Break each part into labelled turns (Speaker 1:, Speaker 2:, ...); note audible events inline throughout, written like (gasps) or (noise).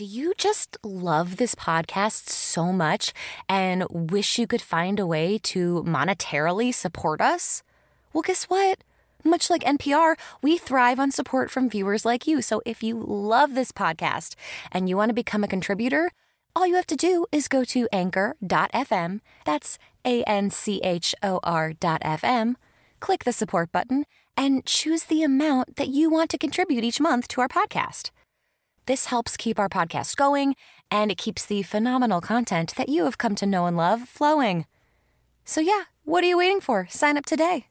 Speaker 1: Do you just love this podcast so much and wish you could find a way to monetarily support us? Well, guess what? Much like NPR, we thrive on support from viewers like you. So if you love this podcast and you want to become a contributor, all you have to do is go to anchor.fm. That's A N C H O R.fm. Click the support button and choose the amount that you want to contribute each month to our podcast. This helps keep our podcast going and it keeps the phenomenal content that you have come to know and love flowing. So, yeah, what are you waiting for? Sign up today.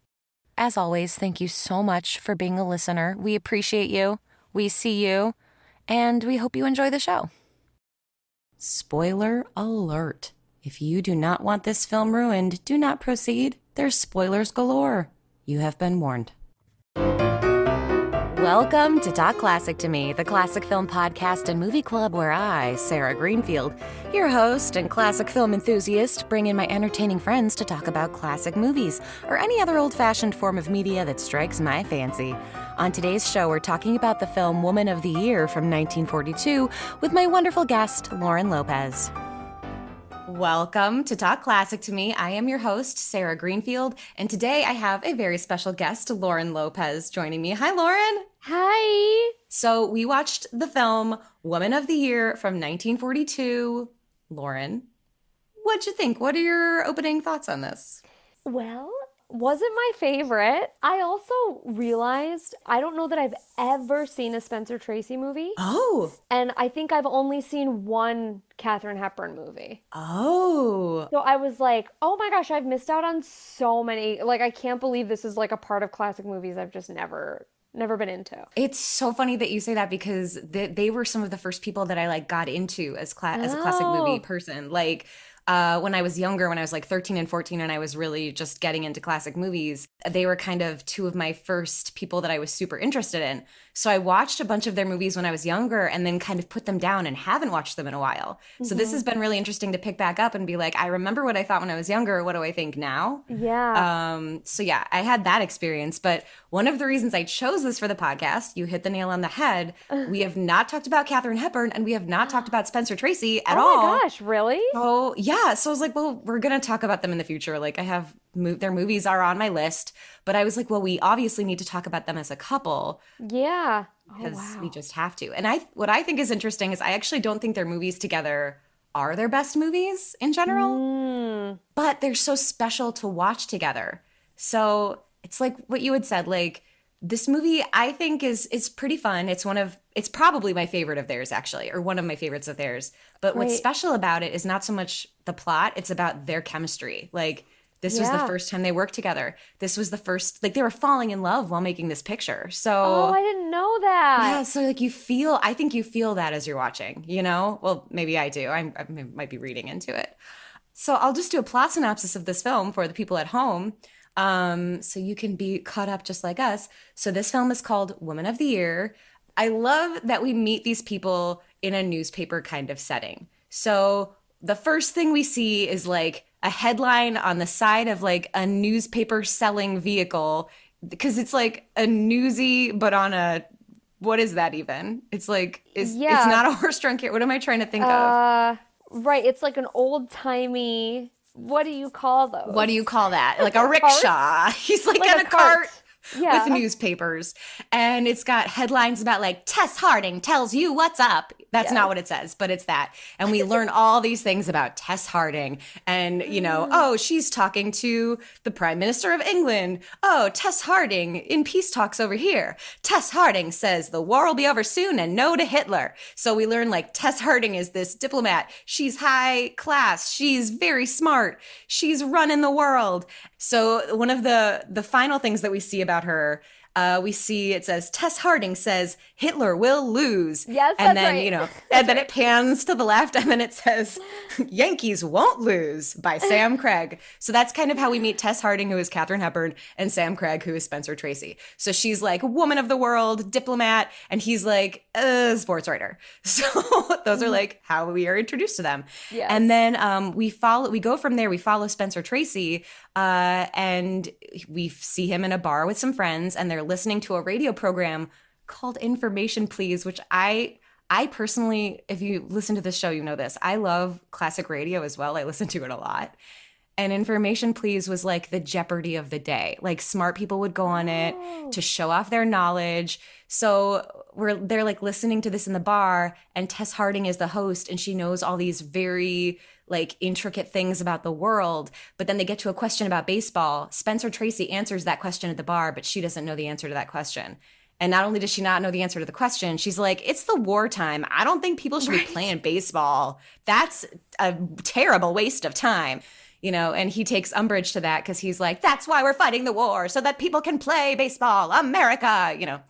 Speaker 1: As always, thank you so much for being a listener. We appreciate you, we see you, and we hope you enjoy the show. Spoiler alert. If you do not want this film ruined, do not proceed. There's spoilers galore. You have been warned. Welcome to Talk Classic to Me, the classic film podcast and movie club where I, Sarah Greenfield, your host and classic film enthusiast, bring in my entertaining friends to talk about classic movies or any other old fashioned form of media that strikes my fancy. On today's show, we're talking about the film Woman of the Year from 1942 with my wonderful guest, Lauren Lopez. Welcome to Talk Classic to Me. I am your host, Sarah Greenfield, and today I have a very special guest, Lauren Lopez, joining me. Hi, Lauren.
Speaker 2: Hi.
Speaker 1: So, we watched the film Woman of the Year from 1942. Lauren, what'd you think? What are your opening thoughts on this?
Speaker 2: Well, wasn't my favorite. I also realized I don't know that I've ever seen a Spencer Tracy movie.
Speaker 1: Oh.
Speaker 2: And I think I've only seen one Katharine Hepburn movie.
Speaker 1: Oh.
Speaker 2: So I was like, oh my gosh, I've missed out on so many. Like, I can't believe this is like a part of classic movies I've just never never been into.
Speaker 1: It's so funny that you say that because they, they were some of the first people that I like got into as cla- as a classic movie
Speaker 2: Oh.
Speaker 1: person. Like uh, when I was younger, when I was like 13 and 14, and I was really just getting into classic movies, they were kind of two of my first people that I was super interested in. So I watched a bunch of their movies when I was younger and then kind of put them down and haven't watched them in a while. So this has been really interesting to pick back up and be like, I remember what I thought when I was younger. What do I think now?
Speaker 2: Yeah.
Speaker 1: Um, so yeah, I had that experience. But one of the reasons I chose this for the podcast, you hit the nail on the head. We (laughs) have not talked about Katharine Hepburn and we have not talked about Spencer Tracy at
Speaker 2: oh
Speaker 1: all.
Speaker 2: my gosh, really?
Speaker 1: So yeah, so I was like, well, we're gonna talk about them in the future. Like I have their movies are on my list, but I was like, well, we obviously need to talk about them as a couple
Speaker 2: Yeah. Oh,
Speaker 1: because
Speaker 2: wow.
Speaker 1: we just have to. And I, what I think is interesting is I actually don't think their movies together are their best movies in general
Speaker 2: Mm,
Speaker 1: but they're so special to watch together. So it's like what you had said, like this movie I think is is pretty fun. It's one of it's probably my favorite of theirs actually, or one of my favorites of theirs. But what's special about it is not so much the plot, it's about their chemistry. Like this was the first time they worked together. This was the first like they were falling in love while making this picture. So
Speaker 2: oh, I didn't know that.
Speaker 1: yeah, so like you feel, I think you feel that as you're watching, you know? Well, maybe I do. I'm, I might be reading into it. So I'll just do a plot synopsis of this film for the people at home um, so you can be caught up just like us. So this film is called Woman of the Year. I love that we meet these people in a newspaper kind of setting. So the first thing we see is like a headline on the side of like a newspaper selling vehicle because it's like a newsy but on a what is that even? It's like it's
Speaker 2: Yeah.
Speaker 1: it's not a (laughs) horse-drawn carriage. What am I trying to think of?
Speaker 2: Uh, right. It's like an old timey. What do you call those?
Speaker 1: What do you call that? Like a rickshaw. (laughs) He's like,
Speaker 2: Like
Speaker 1: on
Speaker 2: a
Speaker 1: a cart.
Speaker 2: cart. Yeah.
Speaker 1: With newspapers. And it's got headlines about like Tess Harding tells you what's up. That's
Speaker 2: Yes.
Speaker 1: not what it says, but it's that. And we (laughs) learn all these things about Tess Harding. And, you know, mm. oh, she's talking to the Prime Minister of England. Oh, Tess Harding in peace talks over here. Tess Harding says the war will be over soon and no to Hitler. So we learn like Tess Harding is this diplomat. She's high class. She's very smart. She's running the world. So one of the the final things that we see about her, uh, we see it says Tess Harding says Hitler will lose.
Speaker 2: Yes,
Speaker 1: and then
Speaker 2: right.
Speaker 1: you know, (laughs) and then it pans to the left, and then it says Yankees won't lose by (laughs) Sam Craig. So that's kind of how we meet Tess Harding, who is Katharine Hepburn, and Sam Craig, who is Spencer Tracy. So she's like woman of the world, diplomat, and he's like a sports writer. (laughs) So those are like how we are introduced to them.
Speaker 2: Yes.
Speaker 1: And then um, we follow. We go from there. We follow Spencer Tracy, uh, and we see him in a bar with some friends, and they're listening to a radio program called Information Please, which I I personally, if you listen to this show, you know this. I love classic radio as well. I listen to it a lot. And Information Please was like the Jeopardy of the day. Like smart people would go on it
Speaker 2: Oh.
Speaker 1: to show off their knowledge. So we're they're like listening to this in the bar, and Tess Harding is the host, and she knows all these very like intricate things about the world. But then they get to a question about baseball. Spencer Tracy answers that question at the bar, but she doesn't know the answer to that question. And not only does she not know the answer to the question, she's like, it's the wartime. I don't think people should be playing baseball. That's a terrible waste of time. You know, and he takes umbrage to that because he's like, that's why we're fighting the war, so that people can play baseball, America, you know.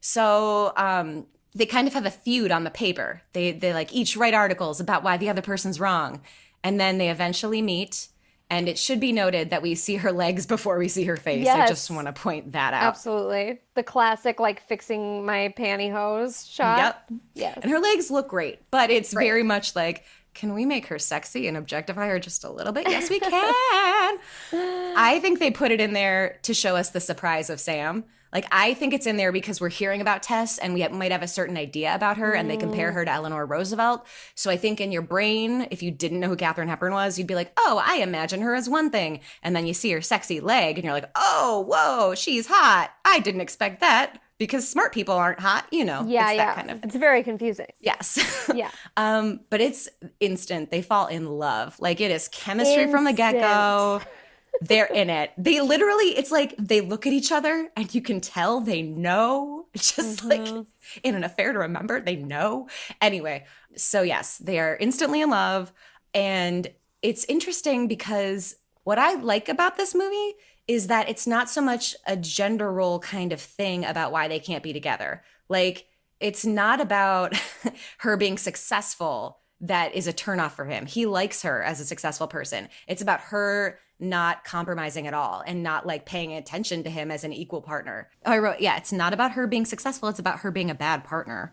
Speaker 1: So um, they kind of have a feud on the paper. They they like each write articles about why the other person's wrong, and then they eventually meet. And it should be noted that we see her legs (laughs) before we see her face. I just want to point that out.
Speaker 2: Absolutely. The classic, like, fixing my pantyhose shot.
Speaker 1: Yep.
Speaker 2: Yes.
Speaker 1: And her legs look great, but it's very much like, can we make her sexy and objectify her just a little bit? Yes, we can. (laughs) I think they put it in there to show us the surprise of Sam. Like, I think it's in there because we're hearing about Tess and we might have a certain idea about her and they compare her to Eleanor Roosevelt. So I think in your brain, if you didn't know who Katharine Hepburn was, you'd be like, oh, I imagine her as one thing. And then you see her sexy leg and you're like, oh, whoa, she's hot. I didn't expect that because smart people aren't hot, you know.
Speaker 2: yeah,
Speaker 1: it's
Speaker 2: yeah.
Speaker 1: that kind of
Speaker 2: It's very confusing.
Speaker 1: Yes. (laughs)
Speaker 2: Yeah.
Speaker 1: um, but it's instant. They fall in love. Like it is chemistry from the get go. They're in it. They literally, it's like they look at each other and you can tell they know. (laughs) Just mm-hmm. like in an affair to remember, they know. Anyway, so yes, they are instantly in love. And it's interesting because what I like about this movie is that it's not so much a gender role kind of thing about why they can't be together. Like, it's not about (laughs) her being successful that is a turnoff for him. He likes her as a successful person. It's about her not compromising at all and not like paying attention to him as an equal partner. I wrote, yeah, it's not about her being successful. It's about her being a bad partner.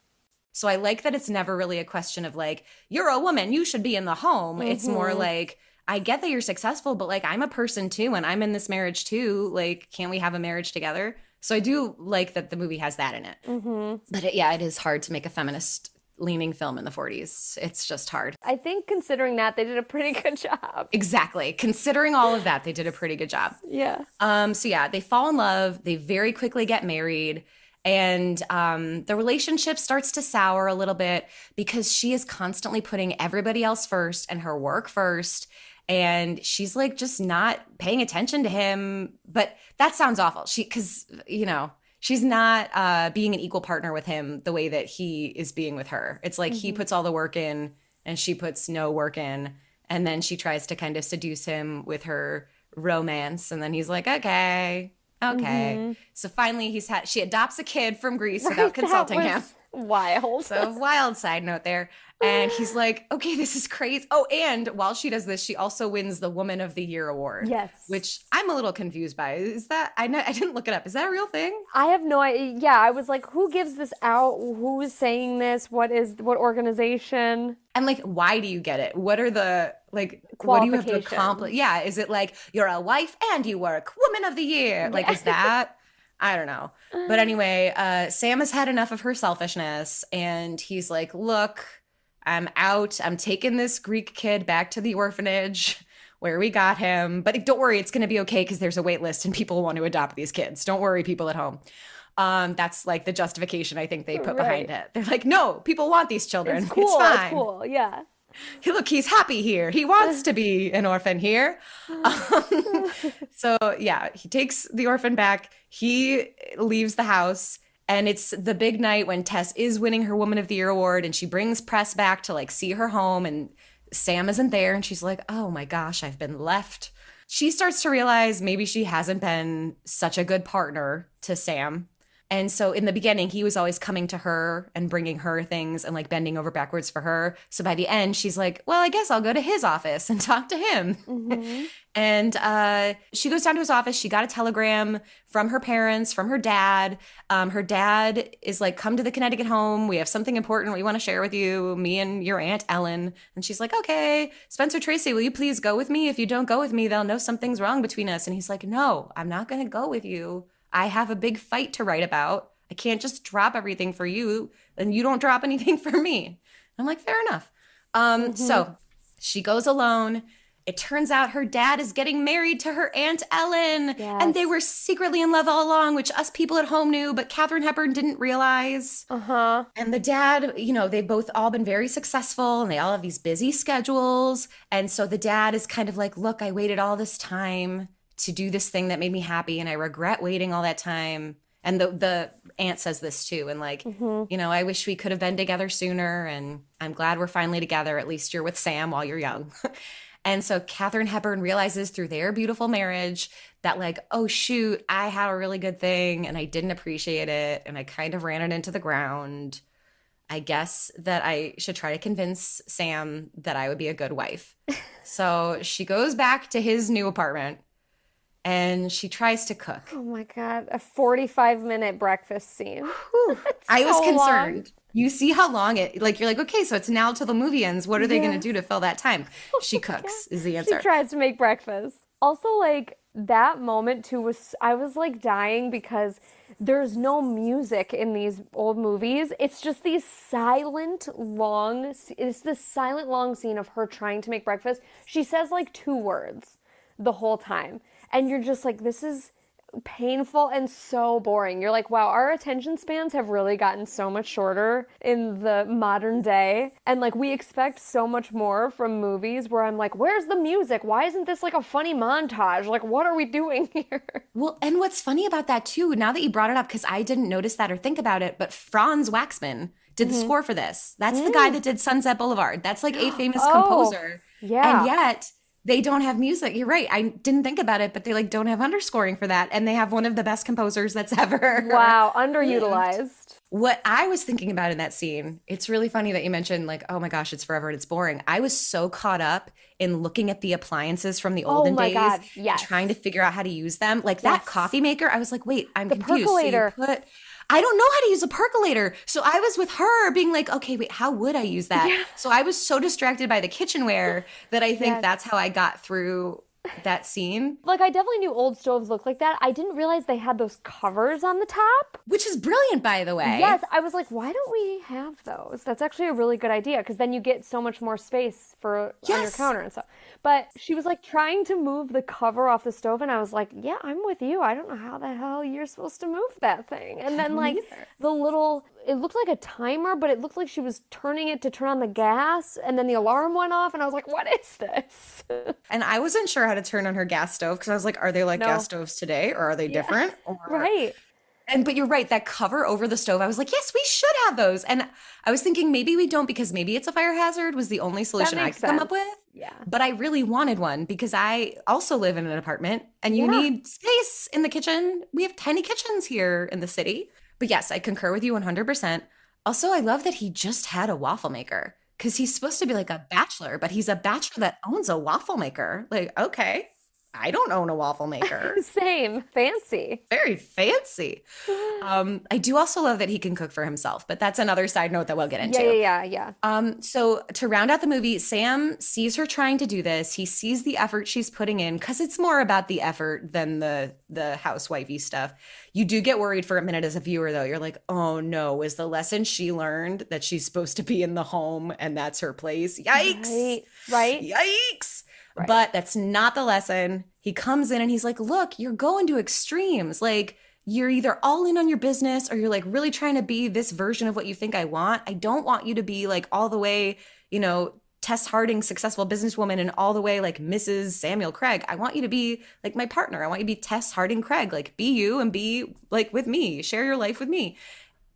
Speaker 1: So I like that it's never really a question of like, you're a woman, you should be in the home. It's more mm-hmm. like, I get that you're successful, but like, I'm a person too, and I'm in this marriage too. Like, can't we have a marriage together? So I do like that the movie has that in it. Mm-hmm. But it, yeah, it is hard to make a feminist leaning film in the 40s. It's just hard.
Speaker 2: I think considering that, they did a pretty (laughs) good job.
Speaker 1: Exactly. Considering all of that, they did a pretty good job.
Speaker 2: Yeah.
Speaker 1: Um, so yeah, they fall in love. They very quickly get married, and um, the relationship starts to sour a little bit because she is constantly putting everybody else first and her work first. And she's like just not paying attention to him. But that sounds awful. She, because, you know, she's not uh, being an equal partner with him the way that he is being with her. It's like he puts all the work in and she puts no work in. And then she tries to kind of seduce him with her romance. And then he's like, okay, okay. So finally, he's had, she adopts a kid from Greece (laughs) without
Speaker 2: That
Speaker 1: consulting him.
Speaker 2: Wild.
Speaker 1: So wild side note there. And he's like, okay, this is crazy. Oh, and while she does this, she also wins the Woman of the Year award.
Speaker 2: Yes.
Speaker 1: Which I'm a little confused by. Is that I know I didn't look it up. Is that a real thing?
Speaker 2: I have no idea. Yeah, I was like, who gives this out? Who is saying this? What is what organization?
Speaker 1: And like, why do you get it? What are the like what do you have to accomplish? Yeah. Is it like you're a wife and you work Woman of the Year? Like, is that I don't know. But anyway, uh, Sam has had enough of her selfishness and he's like, look, I'm out. I'm taking this Greek kid back to the orphanage where we got him. But don't worry, it's going to be okay because there's a wait list and people want to adopt these kids. Don't worry, people at home. Um, that's like the justification I think they put behind it. They're like, no, people want these children.
Speaker 2: It's cool.
Speaker 1: fine.
Speaker 2: It's cool. Yeah.
Speaker 1: Look, he's happy here. He wants to be an orphan here. (sighs) Um, (laughs) so, yeah, he takes the orphan back. He leaves the house. And it's the big night when Tess is winning her Woman of the Year award and she brings press back to like see her home. And Sam isn't there. And she's like, oh my gosh, I've been left. She starts to realize maybe she hasn't been such a good partner to Sam. And so in the beginning, he was always coming to her and bringing her things and like bending over backwards for her. So by the end, she's like, well, I guess I'll go to his office and (laughs) talk to him. (laughs) And uh, she goes down to his office. She got a telegram from her parents, from her dad. Um, her dad is like, come to the Connecticut home. We have something important we want to share with you, me and your Aunt Ellen. And she's like, okay, Spencer Tracy, will you please go with me? If you don't go with me, they'll know something's wrong between us. And he's like, no, I'm not going to go with you. I have a big fight to write about. I can't just drop everything for you and you don't drop anything (laughs) for me. I'm like, fair enough. Um, mm-hmm. so she goes alone. It turns out her dad is getting married to her Aunt Ellen. Yes. And they were secretly in love all along, which us people at home knew, but Katharine Hepburn didn't realize.
Speaker 2: Uh huh.
Speaker 1: And the dad, you know, they've both all been very successful and they all have these busy schedules. And so the dad is kind of like, look, I waited all this time to do this thing that made me happy and I regret waiting all that time. And the the aunt says this too and like, mm-hmm. you know, I wish we could have been together sooner and I'm glad we're finally together. At least you're with Sam while you're young. (laughs) and so Katharine Hepburn realizes through their beautiful marriage that like, oh shoot, I had a really good thing and I didn't appreciate it and I kind of ran it into the ground. I guess that I should try to convince Sam that I would be a good wife. (laughs) so she goes back to his new apartment and she tries to cook.
Speaker 2: Oh my god, a 45 minute breakfast scene. (laughs)
Speaker 1: I was concerned. Long. You see how long it like you're like, okay, so it's now till the movie ends. What are they gonna do to fill that time? (laughs) She cooks is the answer.
Speaker 2: She tries to make breakfast. Also, like that moment too was I was like dying because there's no music in these old movies. It's just these silent long it's this silent long scene of her trying to make breakfast. She says like two words the whole time and you're just like this is painful and so boring. You're like, wow, our attention spans have really gotten so much shorter in the modern day. And like, we expect so much more from movies where I'm like, where's the music? Why isn't this like a funny montage? Like, what are we doing (laughs) here?
Speaker 1: Well, and what's funny about that too, now that you brought it up, because I didn't notice that or think about it, but Franz Waxman did mm-hmm. the score for this. That's mm. the guy that did Sunset Boulevard. That's like a (gasps) famous oh, composer.
Speaker 2: Yeah.
Speaker 1: And yet, they don't have music. You're right. I didn't think about it, but they like don't have underscoring for that. And they have one of the best composers that's (laughs) ever.
Speaker 2: Wow, underutilized.
Speaker 1: What I was thinking about in that scene, it's really funny that you mentioned like, oh my gosh, it's forever and it's boring. I was so caught up in looking at the appliances from the oh olden oh days, God,
Speaker 2: yes.
Speaker 1: trying to figure out how to use them. Like that coffee maker, I was like, wait, I'm
Speaker 2: the
Speaker 1: confused.
Speaker 2: Percolator.
Speaker 1: So put I don't know how to use a percolator. So I was with her being like, okay, wait, how would I use that? Yeah. So I was so distracted by the kitchenware that I think yes. that's how I got through that scene.
Speaker 2: Like I definitely knew old stoves looked like that. I didn't realize they had those covers on the top,
Speaker 1: which is brilliant by the way.
Speaker 2: Yes, I was like, why don't we have those? That's actually a really good idea because then you get so much more space for yes. on your counter and stuff. But she was like trying to move the cover off the stove, and I was like, "Yeah, I'm with you. I don't know how the hell you're supposed to move that thing." And then like the little, it looked like a timer, but it looked like she was turning it to turn on the gas, and then the alarm went off, and I was like, "What is this?" (laughs)
Speaker 1: and I wasn't sure how to turn on her gas stove because I was like, "Are they like no. gas stoves today, or are they yeah. different?" (laughs) Or...
Speaker 2: Right
Speaker 1: and but you're right that cover over the stove i was like yes we should have those and i was thinking maybe we don't because maybe it's a fire hazard was the only solution i could sense. come up with
Speaker 2: yeah
Speaker 1: but i really wanted one because i also live in an apartment and you yeah. need space in the kitchen we have tiny kitchens here in the city but yes i concur with you 100% also i love that he just had a waffle maker because he's supposed to be like a bachelor but he's a bachelor that owns a waffle maker. Like okay I don't own a waffle maker. (laughs)
Speaker 2: Same. Fancy.
Speaker 1: Very fancy. Um, I do also love that he can cook for himself, but that's another side note that we'll get into.
Speaker 2: Yeah, yeah, yeah, yeah.
Speaker 1: Um, so to round out the movie, Sam sees her trying to do this. He sees the effort she's putting in because it's more about the effort than the the housewifey stuff. You do get worried for a minute as a viewer, though. You're like, oh no, is the lesson she learned that she's supposed to be in the home and that's her place? Yikes!
Speaker 2: Right? right?
Speaker 1: Yikes! Right. But that's not the lesson. He comes in and he's like, Look, you're going to extremes. Like, you're either all in on your business or you're like really trying to be this version of what you think I want. I don't want you to be like all the way, you know, Tess Harding, successful businesswoman, and all the way like Mrs. Samuel Craig. I want you to be like my partner. I want you to be Tess Harding Craig. Like, be you and be like with me, share your life with me.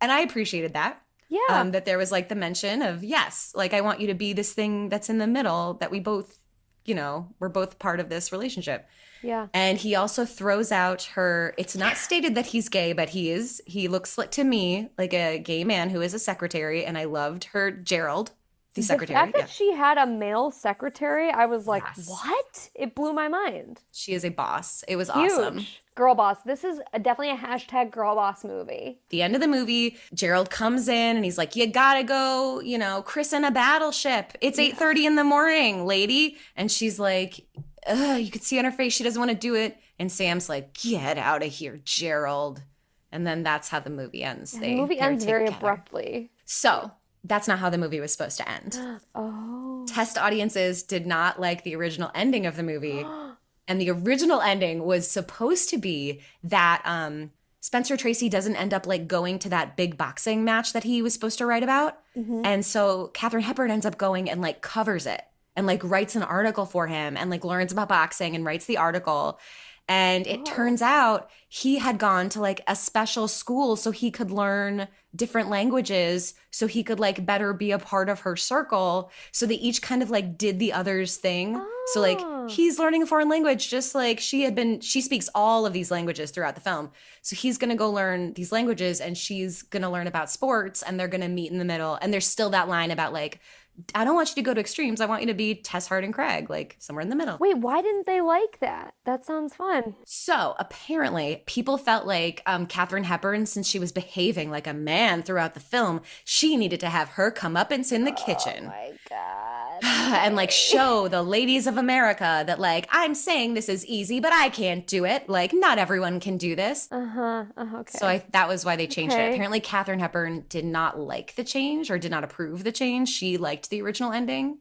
Speaker 1: And I appreciated that.
Speaker 2: Yeah.
Speaker 1: Um, that there was like the mention of, yes, like I want you to be this thing that's in the middle that we both you know, we're both part of this relationship.
Speaker 2: Yeah.
Speaker 1: And he also throws out her it's not stated that he's gay, but he is he looks like to me like a gay man who is a secretary and I loved her Gerald, the, secretary.
Speaker 2: The fact that she had a male secretary, I was like, yes. "What?" It blew my mind.
Speaker 1: She is a boss. It was Huge. awesome.
Speaker 2: Girl boss. This is a, definitely a hashtag girl boss movie.
Speaker 1: The end of the movie, Gerald comes in and he's like, "You gotta go, you know, christen a battleship. It's eight thirty in the morning, lady." And she's like, Ugh, you could see on her face she doesn't want to do it. And Sam's like, "Get out of here, Gerald." And then that's how the movie ends.
Speaker 2: They, the movie ends very abruptly.
Speaker 1: So that's not how the movie was supposed to end. (gasps)
Speaker 2: Oh.
Speaker 1: Test audiences did not like the original ending of the movie. (gasps) and the original ending was supposed to be that um, Spencer Tracy doesn't end up like going to that big boxing match that he was supposed to write about. And so Katharine Hepburn ends up going and like covers it and like writes an article for him and like learns about boxing and writes the article. And it oh. turns out he had gone to like a special school so he could learn different languages so he could like better be a part of her circle. So they each kind of like did the other's thing. So like
Speaker 2: Oh.
Speaker 1: he's learning a foreign language just like she had been she speaks all of these languages throughout the film. So he's going to go learn these languages and she's going to learn about sports and they're going to meet in the middle and there's still that line about like I don't want you to go to extremes. I want you to be Tess Harding Craig, like somewhere in the middle.
Speaker 2: Wait, why didn't they like that? That sounds fun.
Speaker 1: So apparently, people felt like um, Katharine Hepburn, since she was behaving like a man throughout the film, she needed to have her come up comeuppance in the kitchen Oh
Speaker 2: My God. (laughs)
Speaker 1: and like show the ladies of America that like I'm saying this is easy, but I can't do it. Like not everyone can do this.
Speaker 2: Uh huh. Uh-huh. Okay.
Speaker 1: So I that was why they changed it. Apparently, Katharine Hepburn did not like the change or did not approve the change. She liked the original ending,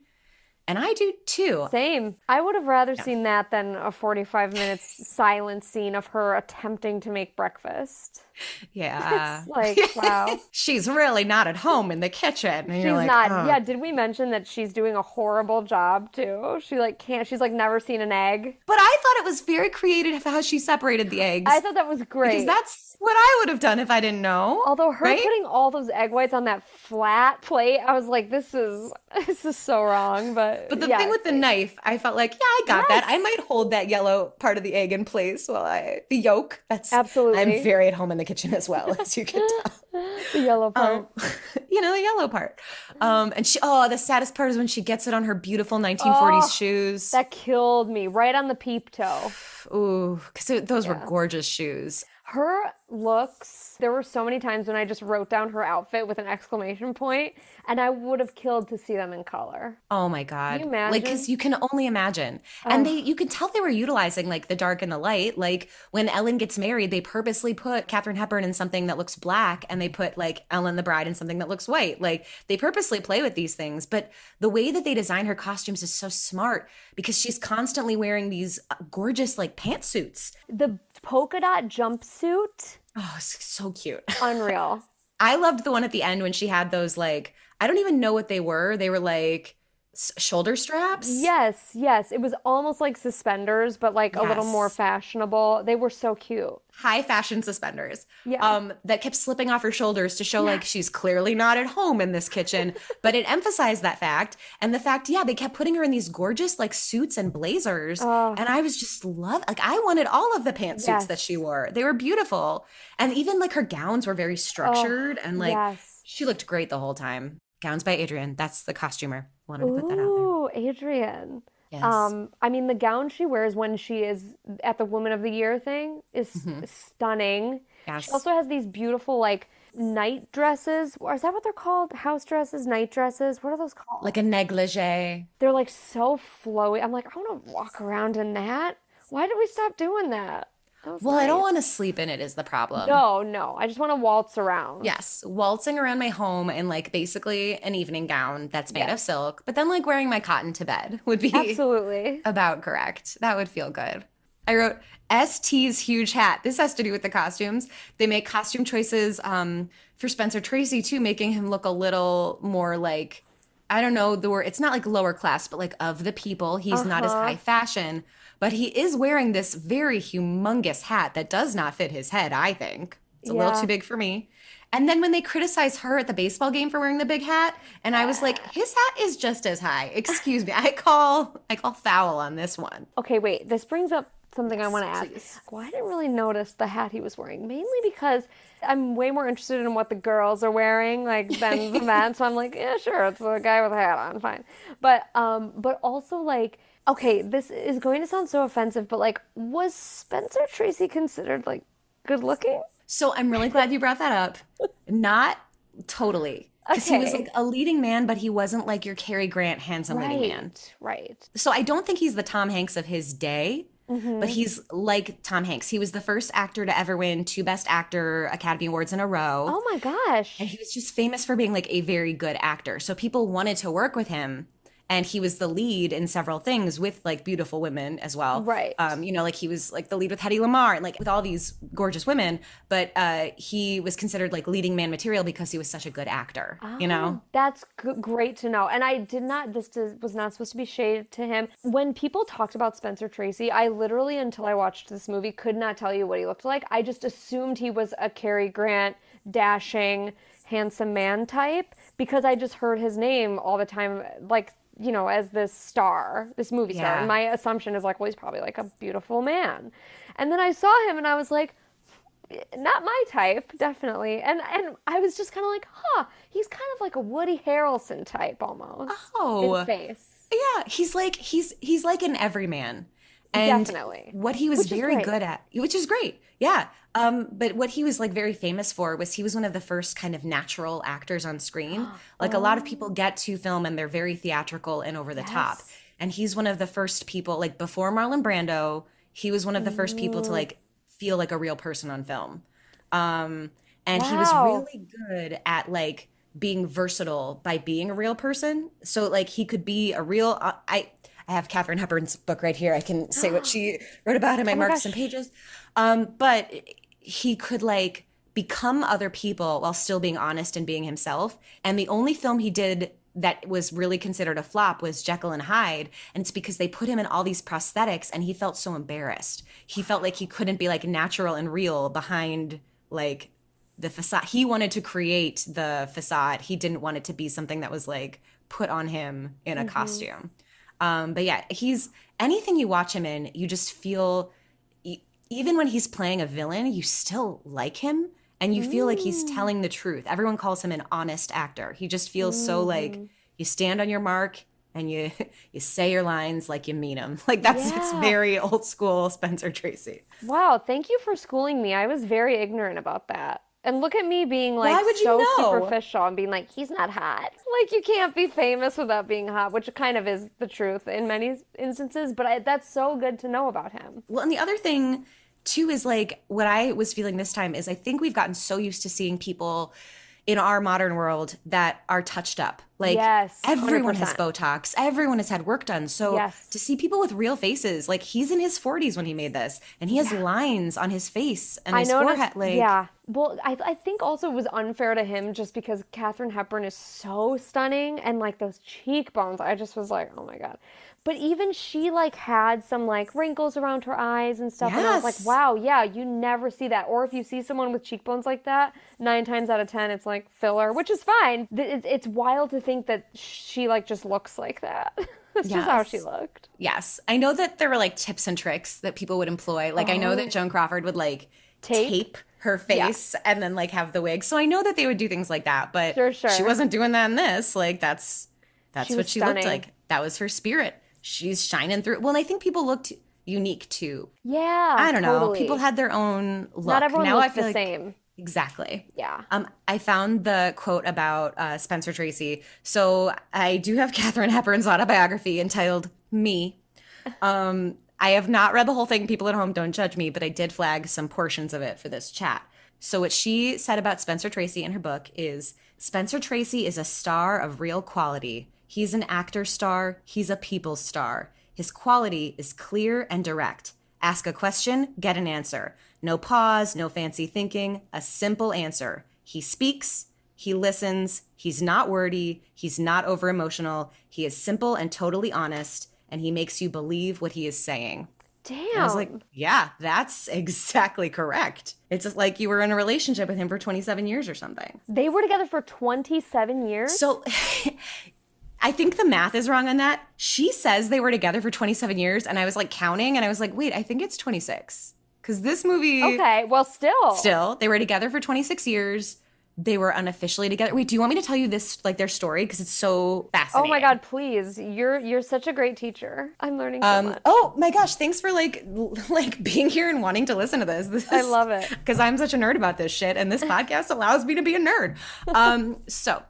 Speaker 1: and I do too.
Speaker 2: Same. I would have rather seen that than a 45 minutes silent scene of her attempting to make breakfast.
Speaker 1: Yeah.
Speaker 2: It's (laughs) like, wow. (laughs)
Speaker 1: She's really not at home in the kitchen.
Speaker 2: She's
Speaker 1: like,
Speaker 2: not.
Speaker 1: "Oh."
Speaker 2: Yeah, did we mention that she's doing a horrible job too? She like can't. She's like never seen an egg.
Speaker 1: But I thought it was very creative how she separated the eggs.
Speaker 2: I thought that was great.
Speaker 1: because that's what I would have done if I didn't know.
Speaker 2: Although her
Speaker 1: right?
Speaker 2: putting all those egg whites on that flat plate, I was like, this is (laughs) this is so wrong. But
Speaker 1: But the
Speaker 2: yeah,
Speaker 1: thing with the knife, I felt like, yeah, I got that. I might hold that yellow part of the egg in place while I the yolk. That's
Speaker 2: Absolutely.
Speaker 1: I'm very at home in the kitchen as well, as you can tell. (laughs)
Speaker 2: the yellow part.
Speaker 1: Um, (laughs) you know, the yellow part. Um, and she oh, the saddest part is when she gets it on her beautiful 1940s
Speaker 2: Oh,
Speaker 1: shoes.
Speaker 2: that killed me right on the peep toe.
Speaker 1: Ooh, because those were gorgeous shoes.
Speaker 2: Her looks, there were so many times when I just wrote down her outfit with an exclamation point, and I would have killed to see them in color.
Speaker 1: Oh my god!
Speaker 2: you imagine?
Speaker 1: Like, because you can only imagine, and they you can tell they were utilizing like the dark and the light. Like when Ellen gets married, they purposely put Katharine Hepburn in something that looks black, and they put like Ellen the bride in something that looks white. Like they purposely play with these things, but the way that they design her costumes is so smart because she's constantly wearing these uh, gorgeous like pantsuits.
Speaker 2: The polka dot jumpsuit,
Speaker 1: Oh, it's so cute.
Speaker 2: unreal. (laughs)
Speaker 1: I loved the one at the end when she had those like I don't even know what they were. They were like s- shoulder straps.
Speaker 2: yes, yes. It was almost like suspenders, but like a little more fashionable. They were so cute.
Speaker 1: high fashion suspenders
Speaker 2: Yeah.
Speaker 1: um that kept slipping off her shoulders to show like she's clearly not at home in this kitchen (laughs) but it emphasized that fact and the fact yeah they kept putting her in these gorgeous like suits and blazers
Speaker 2: Oh.
Speaker 1: and i was just love like i wanted all of the pantsuits that she wore they were beautiful and even like her gowns were very structured and like
Speaker 2: yes.
Speaker 1: she looked great the whole time gowns by adrian that's the costumer wanted to put that out there
Speaker 2: Ooh, Adrian.
Speaker 1: yes
Speaker 2: Um, I mean, the gown she wears when she is at the Woman of the Year thing is stunning.
Speaker 1: yes
Speaker 2: She also has these beautiful like night dresses. Is that what they're called? House dresses, night dresses. What are those called?
Speaker 1: like a negligee
Speaker 2: they're like so flowy. I'm like, I want to walk around in that. Why did we stop doing that? That was
Speaker 1: well i don't want to sleep in it is the problem
Speaker 2: No, no. I just want to waltz around.
Speaker 1: Yes, waltzing around my home in like basically an evening gown that's made of silk, but then like wearing my cotton to bed (laughs) would be
Speaker 2: Absolutely.
Speaker 1: about correct. That would feel good. I wrote ST's huge hat. This has to do with the costumes. They make costume choices um, for Spencer Tracy too, making him look a little more like I don't know the word. It's not like lower class, but like of the people. He's not as
Speaker 2: Uh-huh.
Speaker 1: high fashion, but he is wearing this very humongous hat that does not fit his head. I think it's a little too big for me. And then when they criticize her at the baseball game for wearing the big hat, and I was like, his hat is just as high. Excuse me. I call I call foul on this one.
Speaker 2: Okay, wait. This brings up something I want to ask.
Speaker 1: please.
Speaker 2: Well, I didn't really notice the hat he was wearing, mainly because I'm way more interested in what the girls are wearing, like than the (laughs) men. So I'm like, yeah, sure, it's a guy with a hat on, fine. But um, but also like, okay, this is going to sound so offensive, but like, was Spencer Tracy considered like good looking?
Speaker 1: So I'm really glad you brought that up. Not totally. Because he was like a leading man, but he wasn't like your Cary Grant handsome leading man.
Speaker 2: right.
Speaker 1: So I don't think he's the Tom Hanks of his day, mm-hmm. But he's like Tom Hanks. He was the first actor to ever win two Best Actor Academy Awards in a row.
Speaker 2: Oh my gosh.
Speaker 1: And he was just famous for being like a very good actor. So people wanted to work with him. And he was the lead in several things with like beautiful women as well.
Speaker 2: Right.
Speaker 1: Um, you know, like he was like the lead with Hedy Lamarr and like with all these gorgeous women. But uh, he was considered like leading man material because he was such a good actor. You know?
Speaker 2: That's g- great to know. And I did not, this does, was not supposed to be shade to him. When people talked about Spencer Tracy, I literally, until I watched this movie, could not tell you what he looked like. I just assumed he was a Cary Grant, dashing, handsome man type because I just heard his name all the time, like, you know, as this star, this movie star. And my assumption is like, well, he's probably like a beautiful man. And then I saw him and I was like, not my type, definitely. And and I was just kind of like, huh, he's kind of like a Woody Harrelson type almost.
Speaker 1: Oh.
Speaker 2: His face.
Speaker 1: Yeah, he's like he's he's like an everyman. And
Speaker 2: Definitely.
Speaker 1: what he was
Speaker 2: Which
Speaker 1: very
Speaker 2: great.
Speaker 1: good at, which is great. Yeah. Um, but what he was like very famous for was he was one of the first kind of natural actors on screen. (gasps) like a lot of people get to film and they're very theatrical and over the top.
Speaker 2: Yes.
Speaker 1: And he's one of the first people, like before Marlon Brando, he was one of the first people to like feel like a real person on film. Um, and he was really good at like being versatile by being a real person. So like he could be a real. Uh, I I have Katharine Hepburn's book right here. I can say what (gasps) she wrote about him. I
Speaker 2: Oh
Speaker 1: marked
Speaker 2: gosh.
Speaker 1: some pages. Um, but he could like become other people while still being honest and being himself. And the only film he did that was really considered a flop was Jekyll and Hyde. And it's because they put him in all these prosthetics and he felt so embarrassed. He felt like he couldn't be like natural and real behind like the facade. He wanted to create the facade. He didn't want it to be something that was like put on him in a costume. Um, but yeah, he's anything you watch him in, you just feel even when he's playing a villain, you still like him and you feel like he's telling the truth. Everyone calls him an honest actor. He just feels so like you stand on your mark and you (laughs) you say your lines like you mean them. (laughs) Like that's it's very old school Spencer Tracy.
Speaker 2: Wow, thank you for schooling me. I was very ignorant about that. And look at me being like
Speaker 1: Why would you
Speaker 2: so
Speaker 1: know?
Speaker 2: superficial and being like, he's not hot. Like you can't be famous without being hot, which kind of is the truth in many instances. But I, that's so good to know about him.
Speaker 1: Well, and the other thing too is like what I was feeling this time is I think we've gotten so used to seeing people in our modern world that are touched up. Like
Speaker 2: Yes,
Speaker 1: everyone has Botox, everyone has had work done. So
Speaker 2: Yes.
Speaker 1: to see people with real faces, like he's in his 40s when he made this, and he has lines on his face and his
Speaker 2: noticed,
Speaker 1: forehead. Like,
Speaker 2: yeah. Well, I, I think also it was unfair to him just because Katharine Hepburn is so stunning and like those cheekbones. I just was like, oh my god. But even she like had some like wrinkles around her eyes and stuff, yes. and I was like, wow, yeah, you never see that. Or if you see someone with cheekbones like that, nine times out of ten, it's like filler, which is fine. It's, it's wild to think that she like just looks like that. (laughs) That's just how she looked.
Speaker 1: Yes. I know that there were like tips and tricks that people would employ. Like I know that oh. Joan Crawford would like
Speaker 2: Oh. Tape?
Speaker 1: tape, her face and then like have the wig. So I know that they would do things like that, but
Speaker 2: Sure, sure.
Speaker 1: she wasn't doing that in this. Like that's that's
Speaker 2: She
Speaker 1: what she
Speaker 2: stunning.
Speaker 1: looked like. That was her spirit. She's shining through. Well, and I think people looked unique too.
Speaker 2: Yeah,
Speaker 1: I don't know. People had their own look.
Speaker 2: not everyone
Speaker 1: now I feel
Speaker 2: the
Speaker 1: like,
Speaker 2: same.
Speaker 1: Exactly.
Speaker 2: Yeah.
Speaker 1: Um, I found the quote about uh, Spencer Tracy. So I do have (laughs) Katharine Hepburn's autobiography entitled "Me." Um, I have not read the whole thing. People at home don't judge me, but I did flag some portions of it for this chat. So what she said about Spencer Tracy in her book is Spencer Tracy is a star of real quality. He's an actor star. He's a people star. His quality is clear and direct. Ask a question, get an answer. No pause, no fancy thinking, a simple answer. He speaks, he listens, he's not wordy, he's not over emotional, he is simple and totally honest, and he makes you believe what he is saying.
Speaker 2: Damn.
Speaker 1: And I was like, yeah, that's (laughs) exactly correct. It's like you were in a relationship with him for 27 years or something.
Speaker 2: They were together for 27 years?
Speaker 1: So (laughs) I think the math is wrong on that. She says they were together for 27 years, and I was like counting, and I was like, wait, I think it's 26. Because this movie,
Speaker 2: okay, well, still.
Speaker 1: still, they were together for 26 years. They were unofficially together. Wait, do you want me to tell you this, like their story? Because it's so fascinating.
Speaker 2: Oh my god, please. You're you're such a great teacher. I'm learning so
Speaker 1: Um,
Speaker 2: much.
Speaker 1: oh my gosh, thanks for like (laughs) like being here and wanting to listen to this. this
Speaker 2: I love it.
Speaker 1: Because I'm such a nerd about this shit, and this (laughs) podcast allows me to be a nerd. Um, so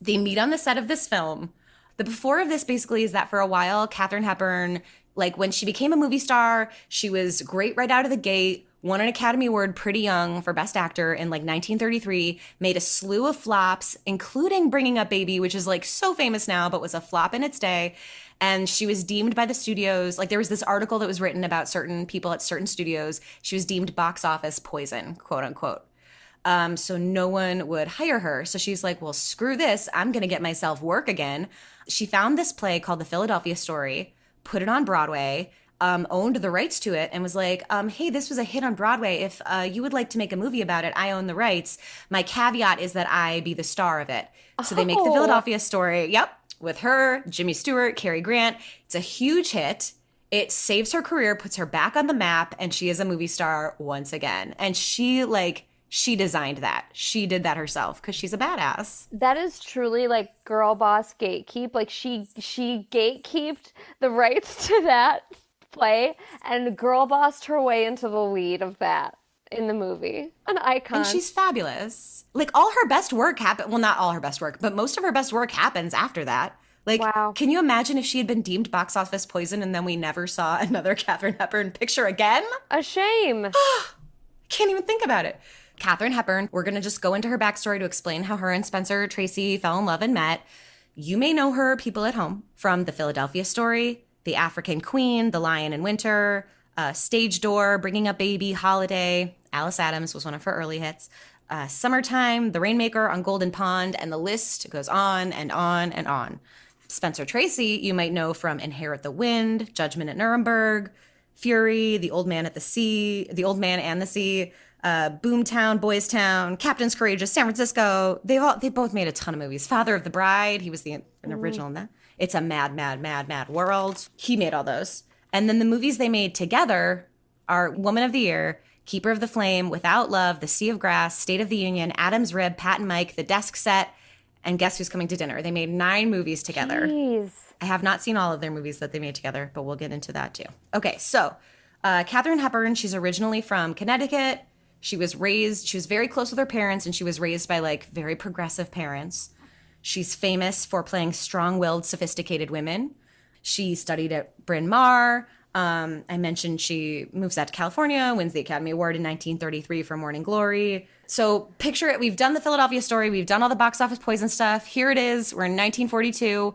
Speaker 1: they meet on the set of this film. The before of this basically is that for a while, Katharine Hepburn Like when she became a movie star, she was great right out of the gate, won an Academy Award pretty young for Best Actor in like 1933, made a slew of flops, including Bringing Up Baby, which is like so famous now, but was a flop in its day. And she was deemed by the studios, like there was this article that was written about certain people at certain studios. She was deemed box office poison, quote unquote. Um, so no one would hire her. So she's like, well, screw this. I'm going to get myself work again. She found this play called The Philadelphia Story, put it on Broadway, um, owned the rights to it, and was like, um, hey, this was a hit on Broadway. If uh, you would like to make a movie about it, I own the rights. My caveat is that I be the star of it. So they make The
Speaker 2: Oh.
Speaker 1: Philadelphia Story. Yep. With her, Jimmy Stewart, Cary Grant. It's a huge hit. It saves her career, puts her back on the map, and she is a movie star once again. And she, like, she designed that. She did that herself because she's a badass.
Speaker 2: That is truly like girl boss gatekeep. Like she she gatekeeped the rights (laughs) to that play and girl bossed her way into the lead of that in the movie. An icon.
Speaker 1: And she's fabulous. Like all her best work happened. Well, not all her best work, but most of her best work happens after that. Like,
Speaker 2: Wow.
Speaker 1: can you imagine if she had been deemed box office poison and then we never saw (laughs) another Katharine Hepburn picture again?
Speaker 2: a shame. (gasps)
Speaker 1: Can't even think about it. Katharine Hepburn, we're going to just go into her backstory to explain how her and Spencer Tracy fell in love and met. You may know her, people at home, from The Philadelphia Story, The African Queen, The Lion in Winter, uh, Stage Door, Bringing Up Baby, Holiday. Alice Adams was one of her early hits. Uh, Summertime, The Rainmaker on Golden Pond, and the list goes on and on and on. Spencer Tracy, you might know from Inherit the Wind, Judgment at Nuremberg, Fury, The Old Man at the Sea, The Old Man and the Sea, uh, Boomtown, Boys Town, Captain's Courageous, San Francisco. They've all they both made a ton of movies. Father of the Bride, he was the an original in that. It's a mad, mad, mad, mad world. He made all those. And then the movies they made together are Woman of the Year, Keeper of the Flame, Without Love, The Sea of Grass, State of the Union, Adam's Rib, Pat and Mike, The Desk Set, and Guess Who's Coming to Dinner. They made nine movies together.
Speaker 2: Jeez.
Speaker 1: I have not seen all of their movies that they made together, but we'll get into that too. Okay, so uh, Katharine Hepburn, she's originally from Connecticut. She was raised, she was very close with her parents, and she was raised by like very progressive parents. She's famous for playing strong willed, sophisticated women. She studied at Bryn Mawr. Um, I mentioned she moves out to California, wins the Academy Award in 1933 for Morning Glory. So picture it. We've done the Philadelphia story. We've done all the box office poison stuff. Here it is. We're in 1942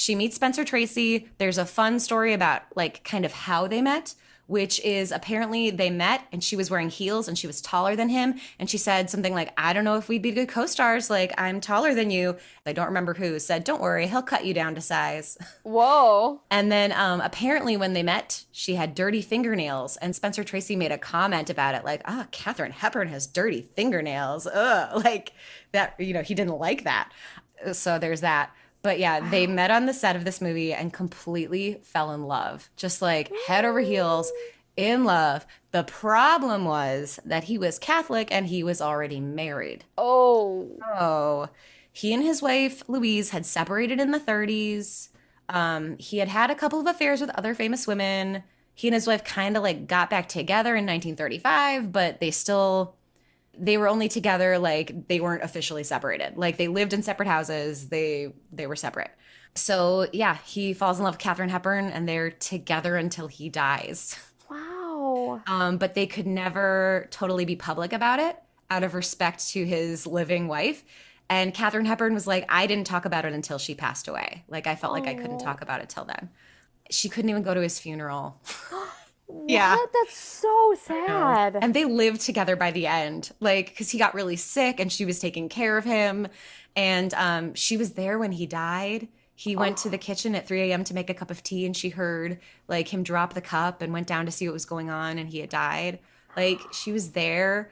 Speaker 1: she meets Spencer Tracy. There's a fun story about like kind of how they met, which is apparently they met and she was wearing heels and she was taller than him. And she said something like, I don't know if we'd be good co stars. Like, I'm taller than you. I don't remember who said, Don't worry, he'll cut you down to size. (laughs)
Speaker 2: Whoa.
Speaker 1: And then um, apparently when they met, she had dirty fingernails. And Spencer Tracy made a comment about it, like, ah, Katharine Hepburn has dirty fingernails. Ugh. (laughs) Like that, you know, he didn't like that. So there's that. But yeah, they met on the set of this movie and completely fell in love, just like head over heels in love. The problem was that he was Catholic and he was already married.
Speaker 2: Oh.
Speaker 1: Oh, he and his wife Louise had separated in the 30s. Um, he had had a couple of affairs with other famous women. He and his wife kind of like got back together in 1935, but they still they were only together like they weren't officially separated. Like they lived in separate houses. They they were separate. So yeah, he falls in love with Katharine Hepburn, and they're together until he dies.
Speaker 2: Wow.
Speaker 1: Um, but they could never totally be public about it out of respect to his living wife. And Katharine Hepburn was like, I didn't talk about it until she passed away. Like I felt like I couldn't talk about it till then. She couldn't even go to his funeral. (gasps) yeah.
Speaker 2: What? That's so sad.
Speaker 1: And they lived together by the end, like, because he got really sick and she was taking care of him. And um, she was there when he died. He went to the kitchen at 3 a.m. to make a cup of tea and she heard like him drop the cup and went down to see what was going on and he had died. Like, she was there.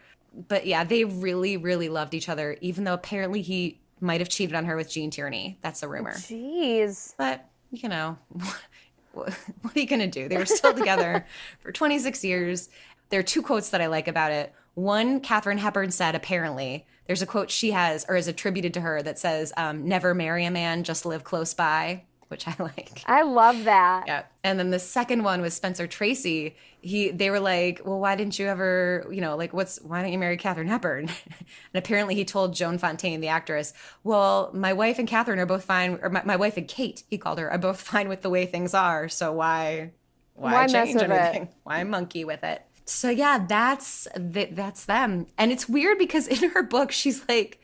Speaker 1: But yeah, they really, really loved each other, even though apparently he might have cheated on her with Gene Tierney. That's a rumor.
Speaker 2: Jeez.
Speaker 1: But, you know, (laughs) (laughs) what are you going to do? They were still together (laughs) for 26 years. There are two quotes that I like about it. One, Katharine Hepburn said, apparently, there's a quote she has or is attributed to her that says, um, never marry a man, just live close by, which I (laughs) like.
Speaker 2: I love that.
Speaker 1: Yeah. And then the second one was Spencer Tracy. He they were like, Well, why didn't you ever, you know, like what's why don't you marry Katharine Hepburn? (laughs) and apparently he told Joan Fontaine, the actress, Well, my wife and Katharine are both fine, or my, my wife and Kate, he called her, are both fine with the way things are. So why why,
Speaker 2: Why mess
Speaker 1: change
Speaker 2: with it? (laughs)
Speaker 1: Why monkey with it? So yeah, that's th- that's them. And it's weird because in her book, she's like,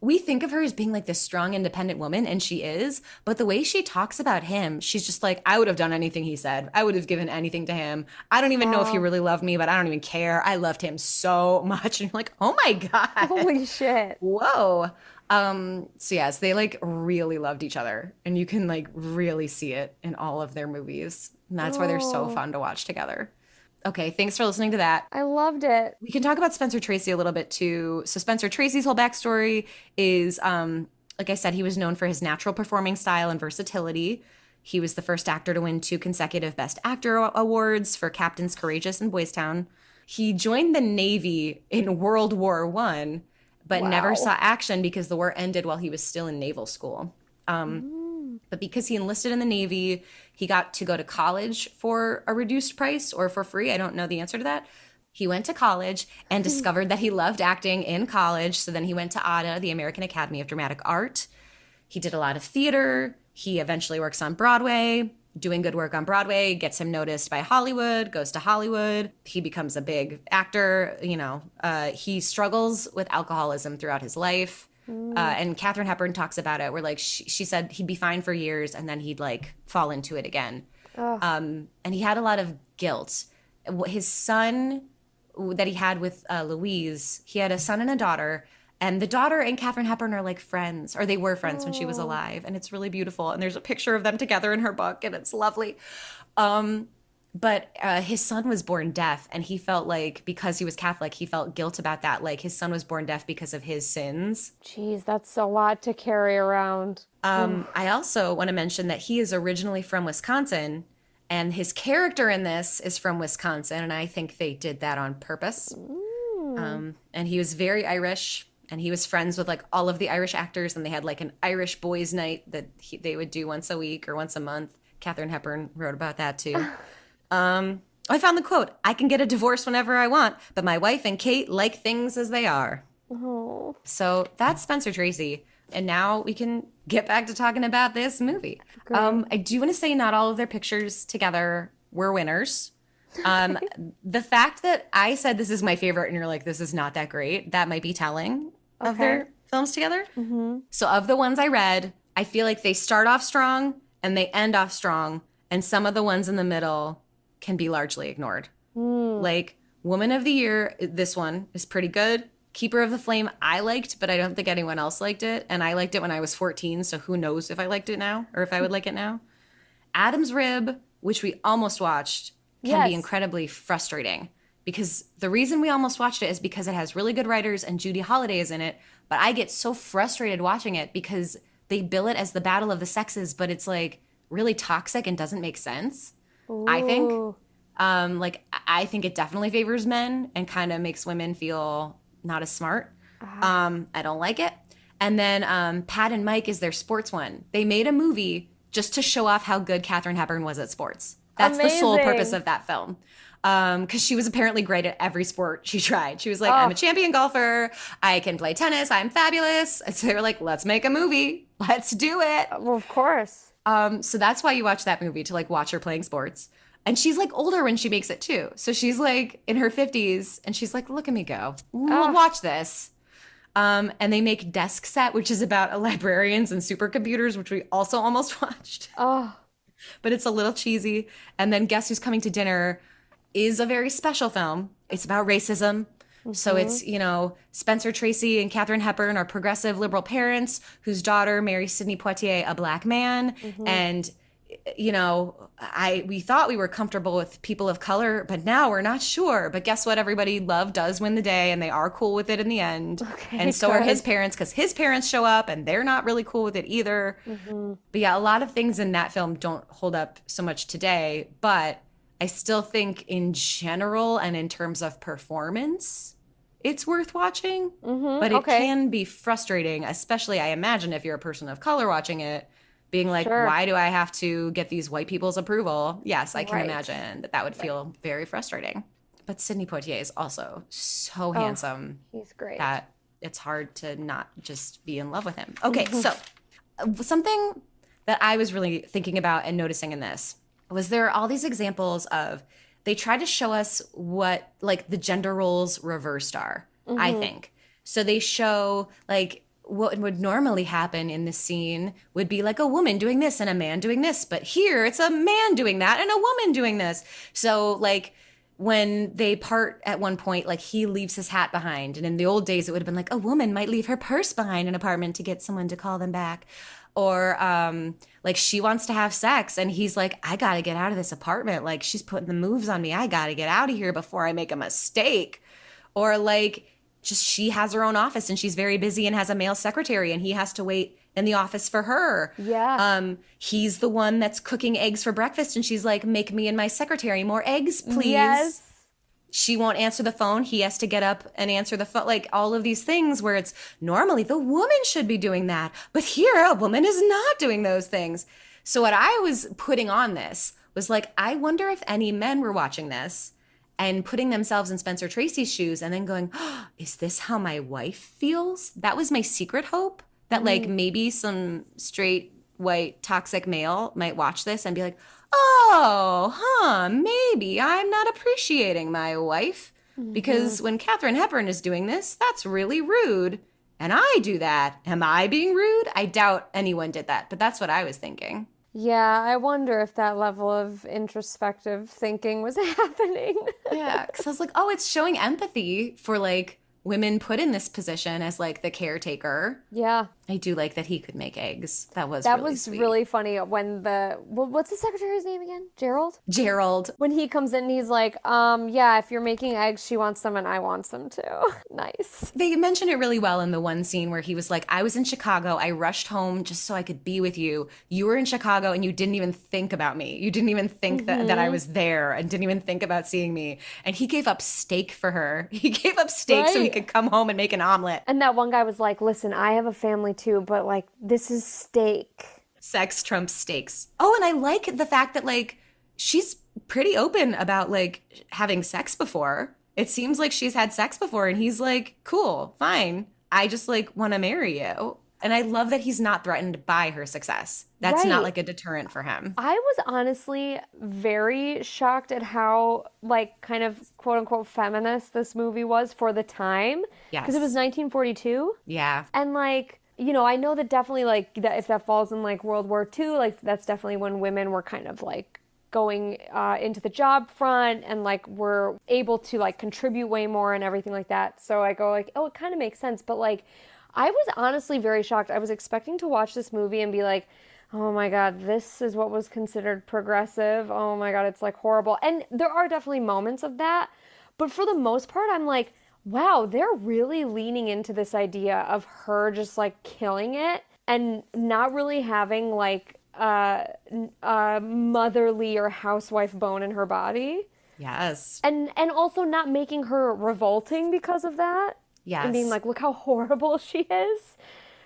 Speaker 1: we think of her as being like this strong, independent woman, and she is. But the way she talks about him, she's just like, I would have done anything he said. I would have given anything to him. I don't even know if he really loved me, but I don't even care. I loved him so (laughs) much. And you're like, oh my god,
Speaker 2: Holy shit.
Speaker 1: whoa. Um, so yes, they like really loved each other, and you can like really see it in all of their movies. And that's why they're so
Speaker 2: Oh.
Speaker 1: fun to watch together. Okay, thanks for listening to that.
Speaker 2: I loved it.
Speaker 1: We can talk about Spencer Tracy a little bit too. So Spencer Tracy's whole backstory is, um, like I said, he was known for his natural performing style and versatility. He was the first actor to win two consecutive Best Actor awards for Captains Courageous and Boys Town. He joined the Navy in World War One, but never saw action because the war ended while he was still in naval school. Um, but because he enlisted in the Navy, he got to go to college for a reduced price or for free. I don't know the answer to that. He went to college and discovered that he loved acting in college. So then he went to ADA, the American Academy of Dramatic Art. He did a lot of theater. He eventually works on Broadway, doing good work on Broadway, gets him noticed by Hollywood, goes to Hollywood. He becomes a big actor. You know, uh, he struggles with alcoholism throughout his life. Uh, and Katharine Hepburn talks about it, where like she, she said he'd be fine for years and then he'd like fall into it again. Um, and he had a lot of guilt. His son that he had with uh, Louise, he had a son and a daughter. And the daughter and Katharine Hepburn are like friends, or they were friends when she was alive. And it's really beautiful. And there's a picture of them together in her book, and it's lovely. Um, but uh, his son was born deaf, and he felt like because he was Catholic, he felt guilt about that. Like his son was born deaf because of his sins.
Speaker 2: Jeez, that's a lot to carry around.
Speaker 1: Um, I also want to mention that he is originally from Wisconsin, and his character in this is from Wisconsin, and I think they did that on purpose. Um, and he was very Irish, and he was friends with like all of the Irish actors, and they had like an Irish boys' night that he, they would do once a week or once a month. Katharine Hepburn wrote about that too. (laughs) um, I found the quote: "I can get a divorce whenever I want, but my wife and Kate like things as they are."
Speaker 2: Oh,
Speaker 1: So that's Spencer Tracy. And now we can get back to talking about this movie. Um, I do want to say not all of their pictures together were winners. Um, (laughs) the fact that I said this is my favorite and you're like, this is not that great, that might be telling of their films together. So, of the ones I read, I feel like they start off strong and they end off strong. And some of the ones in the middle can be largely ignored. Hmm. Like Woman of the Year, this one is pretty good. Keeper of the Flame, I liked, but I don't think anyone else liked it. And I liked it when I was 14, so who knows if I liked it now or if I would like it now. Adam's Rib, which we almost watched, can be incredibly frustrating because the reason we almost watched it is because it has really good writers and Judy Holliday is in it. But I get so frustrated watching it because they bill it as the battle of the sexes, but it's like really toxic and doesn't make sense. I think. Um, like I- think it definitely favors men and kind of makes women feel not as smart. Um, I don't like it. And then um, Pat and Mike is their sports one. They made a movie just to show off how good Katharine Hepburn was at sports. That's the sole purpose of that film. Because she was apparently great at every sport she tried. She was like, I'm a champion golfer. I can play tennis. I'm fabulous. And so they were like, let's make a movie. Let's do it.
Speaker 2: Well, of course.
Speaker 1: Um, so that's why you watch that movie to like watch her playing sports. And she's like older when she makes it too. So she's like in her 50s and she's like, look at me go. We'll watch this. Um, and they make Desk Set, which is about (laughs) librarians and supercomputers, which we also almost (laughs) watched.
Speaker 2: Oh,
Speaker 1: But it's a little cheesy. And then Guess Who's Coming to Dinner is a very special film. It's about racism. So mm-hmm. it's, you know, Spencer Tracy and Katharine Hepburn are progressive liberal parents whose daughter marries Sidney Poitier, a black man. Mm-hmm. And, you know, I we thought we were comfortable with people of color, but now we're not sure. But guess what? Everybody love does win the day and they are cool with it in the end.
Speaker 2: Okay,
Speaker 1: and so are his parents because his parents show up and they're not really cool with it either. Mm-hmm. But yeah, a lot of things in that film don't hold up so much today, but I still think in general and in terms of performance, it's worth watching. But it
Speaker 2: okay.
Speaker 1: can be frustrating, especially I imagine if you're a person of color watching it, being like,
Speaker 2: Sure.
Speaker 1: why do I have to get these white people's approval? Yes, I can
Speaker 2: Right.
Speaker 1: imagine that that would feel very frustrating. But Sidney Poitier is also so
Speaker 2: Oh.
Speaker 1: handsome
Speaker 2: he's great.
Speaker 1: that it's hard to not just be in love with him. Okay, so uh, something that I was really thinking about and noticing in this was there are all these examples of they try to show us what like the gender roles reversed are, I think. So they show like what would normally happen in the scene would be like a woman doing this and a man doing this, but here it's a man doing that and a woman doing this. So like when they part at one point, like he leaves his hat behind, and in the old days it would have been like a woman might leave her purse behind an apartment to get someone to call them back, or um like she wants to have sex and he's like I got to get out of this apartment, like she's putting the moves on me, I got to get out of here before I make a mistake, or like just she has her own office and she's very busy and has a male secretary and he has to wait in the office for her.
Speaker 2: Yeah.
Speaker 1: Um he's the one that's cooking eggs for breakfast and she's like make me and my secretary more eggs please.
Speaker 2: Yes.
Speaker 1: She won't answer the phone. He has to get up and answer the phone. Like all of these things where it's normally the woman should be doing that. But here a woman is not doing those things. So what I was putting on this was like, I wonder if any men were watching this and putting themselves in Spencer Tracy's shoes and then going, oh, is this how my wife feels? That was my secret hope that like mm-hmm. maybe some straight white toxic male might watch this and be like, oh, huh, maybe I'm not appreciating my wife. Because mm-hmm. when Katharine Hepburn is doing this, that's really rude. And I do that. Am I being rude? I doubt anyone did that, but that's what I was thinking.
Speaker 2: Yeah, I wonder if that level of introspective thinking was (laughs) happening.
Speaker 1: Yeah, because I was like, oh, it's showing empathy for like women put in this position as like the caretaker.
Speaker 2: yeah.
Speaker 1: I do like that he could make eggs. That was
Speaker 2: That
Speaker 1: really
Speaker 2: was
Speaker 1: sweet.
Speaker 2: really funny when the what's the secretary's name again? Gerald?
Speaker 1: Gerald.
Speaker 2: When he comes in, he's like, um, yeah, if you're making eggs, she wants them and I want them too. (laughs) nice.
Speaker 1: They mentioned it really well in the one scene where he was like, I was in Chicago. I rushed home just so I could be with you. You were in Chicago and you didn't even think about me. You didn't even think that, that I was there and didn't even think about seeing me. And he gave up steak for her. (laughs) He gave up steak so he could come home and make an omelet.
Speaker 2: And that one guy was like, listen, I have a family too, but like, this is steak.
Speaker 1: sex trumps steaks. Oh, and I like the fact that like she's pretty open about like having sex before. It seems like she's had sex before and he's like, "Cool, fine. I just like want to marry you." And I love that he's not threatened by her success. That's not like a deterrent for him.
Speaker 2: I was honestly very shocked at how, like, kind of quote unquote feminist this movie was for the time. Because it was 1942.
Speaker 1: Yeah.
Speaker 2: And, like, you know, I know that definitely, like, that if that falls in, like, World War II, like, that's definitely when women were kind of, like, going uh, into the job front and, like, were able to, like, contribute way more and everything like that. So I go, like, oh, it kind of makes sense. But, like, I was honestly very shocked. I was expecting to watch this movie and be like, oh my God, this is what was considered progressive. Oh my God, it's like horrible. And there are definitely moments of that. But for the most part, I'm like, wow, they're really leaning into this idea of her just like killing it and not really having like uh, n- a motherly or housewife bone in her body.
Speaker 1: Yes.
Speaker 2: And and also not making her revolting because of that
Speaker 1: Yes.
Speaker 2: and being like, look how (laughs) horrible she is.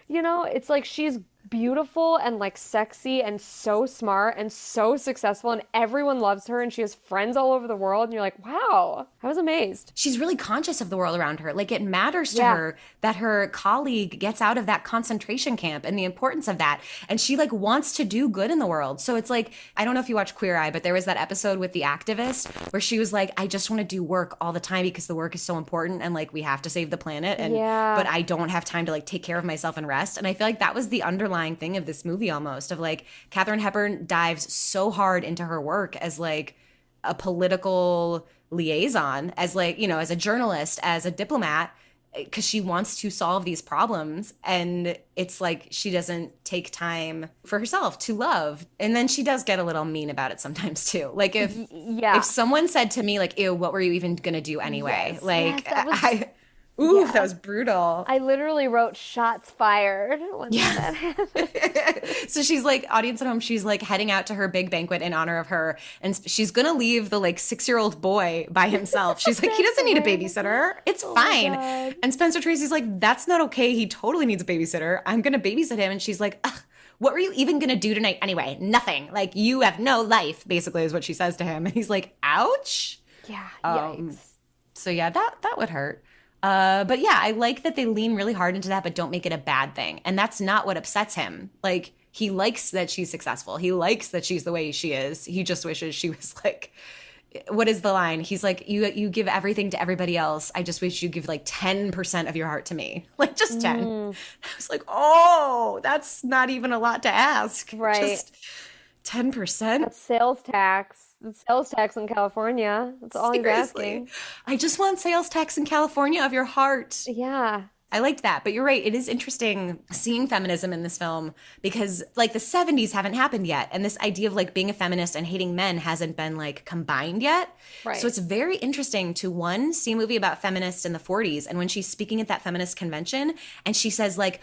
Speaker 2: You know, it's like she's beautiful and like sexy and so smart and so successful and everyone loves her and she has friends all over the world and you're like, wow, I was amazed.
Speaker 1: she's really conscious of the world around her. Like it matters to
Speaker 2: Yeah.
Speaker 1: her that her colleague gets out of that concentration camp and the importance of that. And she like wants to do good in the world. So it's like, I don't know if you watch Queer Eye, but there was that episode with the activist where she was like, I just want to do work all the time because the work is so important and like we have to save the planet. And
Speaker 2: Yeah.
Speaker 1: but I don't have time to like take care of myself and rest. And I feel like that was the underlying thing of this movie almost of like Katharine Hepburn dives so hard into her work as like a political liaison as like you know as a journalist as a diplomat eh, because she wants to solve these problems and it's like she doesn't take time for herself to love. And then she does get a little mean about it sometimes too. Like if
Speaker 2: yeah.
Speaker 1: if someone said to me like ew what were you even gonna do anyway?
Speaker 2: Yes,
Speaker 1: like
Speaker 2: yes, (laughs) was-
Speaker 1: i ooh that was brutal.
Speaker 2: I literally wrote shots fired when that happened. (laughs)
Speaker 1: so she's like audience at home she's like heading out to her big banquet in honor of her and she's gonna leave the like six year old boy by himself. She's like he (laughs) doesn't need a babysitter. It's fine. And spencer tracy's like that's not okay. He totally needs a babysitter. I'm gonna babysit him. And she's like Ugh, what were you even gonna do tonight anyway? Nothing. Like you have no life basically is what she says to him. And he's like ouch.
Speaker 2: Yeah,
Speaker 1: Um,
Speaker 2: yikes.
Speaker 1: so yeah, that that would hurt. Uh, but yeah, I like that they lean really hard into that, but don't make it a bad thing. And that's not what upsets him. Like he likes that she's successful. He likes that she's the way she is. He just wishes she (laughs) was like what is the line? He's like, you you give everything to everybody else. I just wish you give like 10% of your heart to me. (laughs) Like just 10. Mm. (laughs) I was like, oh, that's not even a lot to ask.
Speaker 2: Right.
Speaker 1: Just 10%.
Speaker 2: That's sales tax. Sales tax in California. That's all Seriously. he's asking.
Speaker 1: I just want sales tax in California of your heart.
Speaker 2: Yeah.
Speaker 1: I liked that. But you're right. It is interesting seeing feminism in this film because like the 70s haven't happened yet. And this idea of like being a feminist and hating men hasn't been like combined yet. Right. So it's very interesting to one, see a movie about feminists in the 40s. And when she's speaking at that feminist convention and she says like,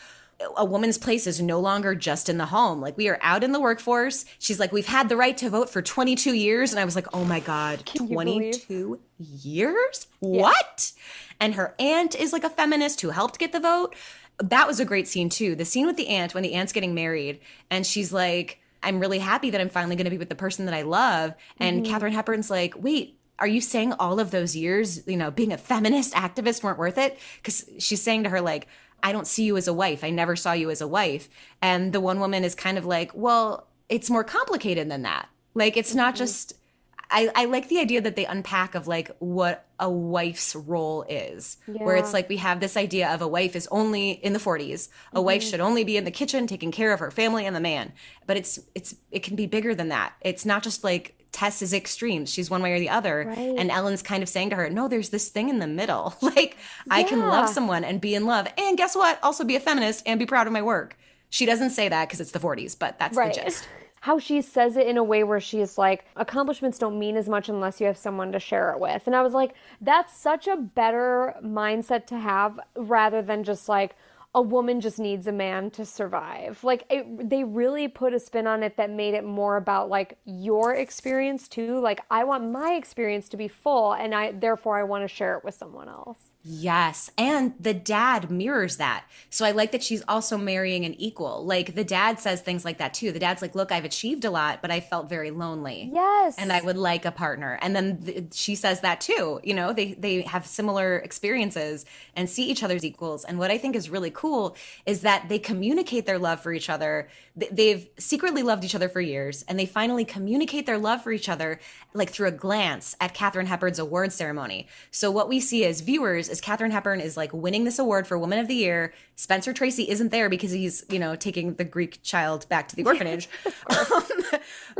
Speaker 1: a woman's place is no longer just in the home. Like we are out in the workforce. She's like, we've had the right to vote for 22 years. And I was like, oh my God, 22 years? Yeah. What? and her aunt is like a feminist who helped get the vote. That was a great scene too. The scene with the aunt when the aunt's getting married and she's like, I'm really happy that I'm finally going to be with the person that I love. And mm-hmm. Katharine Hepburn's like, wait, are you saying all of those years, you know, being a feminist activist weren't worth it? Because she's saying to her, like, I don't see you as a wife. I never saw you as a wife. And the one woman is kind of like, well, it's more complicated than that. Like, it's not mm-hmm. just I, I like the idea that they unpack of like what a wife's role is yeah. where it's like we have this idea of a wife is only in the 40s a mm-hmm. wife should only be in the kitchen taking care of her family and the man but it's it's it can be bigger than that it's not just like Tess is extremes. She's one way or the other. Right. And Ellen's kind of saying to her, no, there's this thing in the middle. (laughs) like, yeah. I can love someone and be in love. And guess what? Also be a feminist and be proud of my work. She doesn't say that because it's the 40s, but that's right. the gist. (laughs)
Speaker 2: how she says it in a way where she's like, accomplishments don't mean as much unless you have someone to share it with. And I was like, that's such a better mindset to have rather than just like, a woman just needs a man to survive. Like it, they really put a spin on it that made it more about like your experience too. Like I want my experience to be full and I therefore I want to share it with someone else.
Speaker 1: Yes. And the dad mirrors that. So I like that she's also marrying an equal. Like the dad says things like that too. The dad's like, look, I've achieved a lot, but I felt very lonely.
Speaker 2: Yes.
Speaker 1: And I would like a partner. And then th- she says that too. You know, they, they have similar experiences and see each other's equals. And what I think is really cool is that they communicate their love for each other. They've secretly loved each other for years and they finally communicate their love for each other like through a glance at Katharine Hepburn's award ceremony. So what we see as viewers is Katharine Hepburn is like winning this award for Woman of the Year. Spencer Tracy isn't there because he's, you know, taking the Greek child back to the orphanage. (laughs) (laughs) um,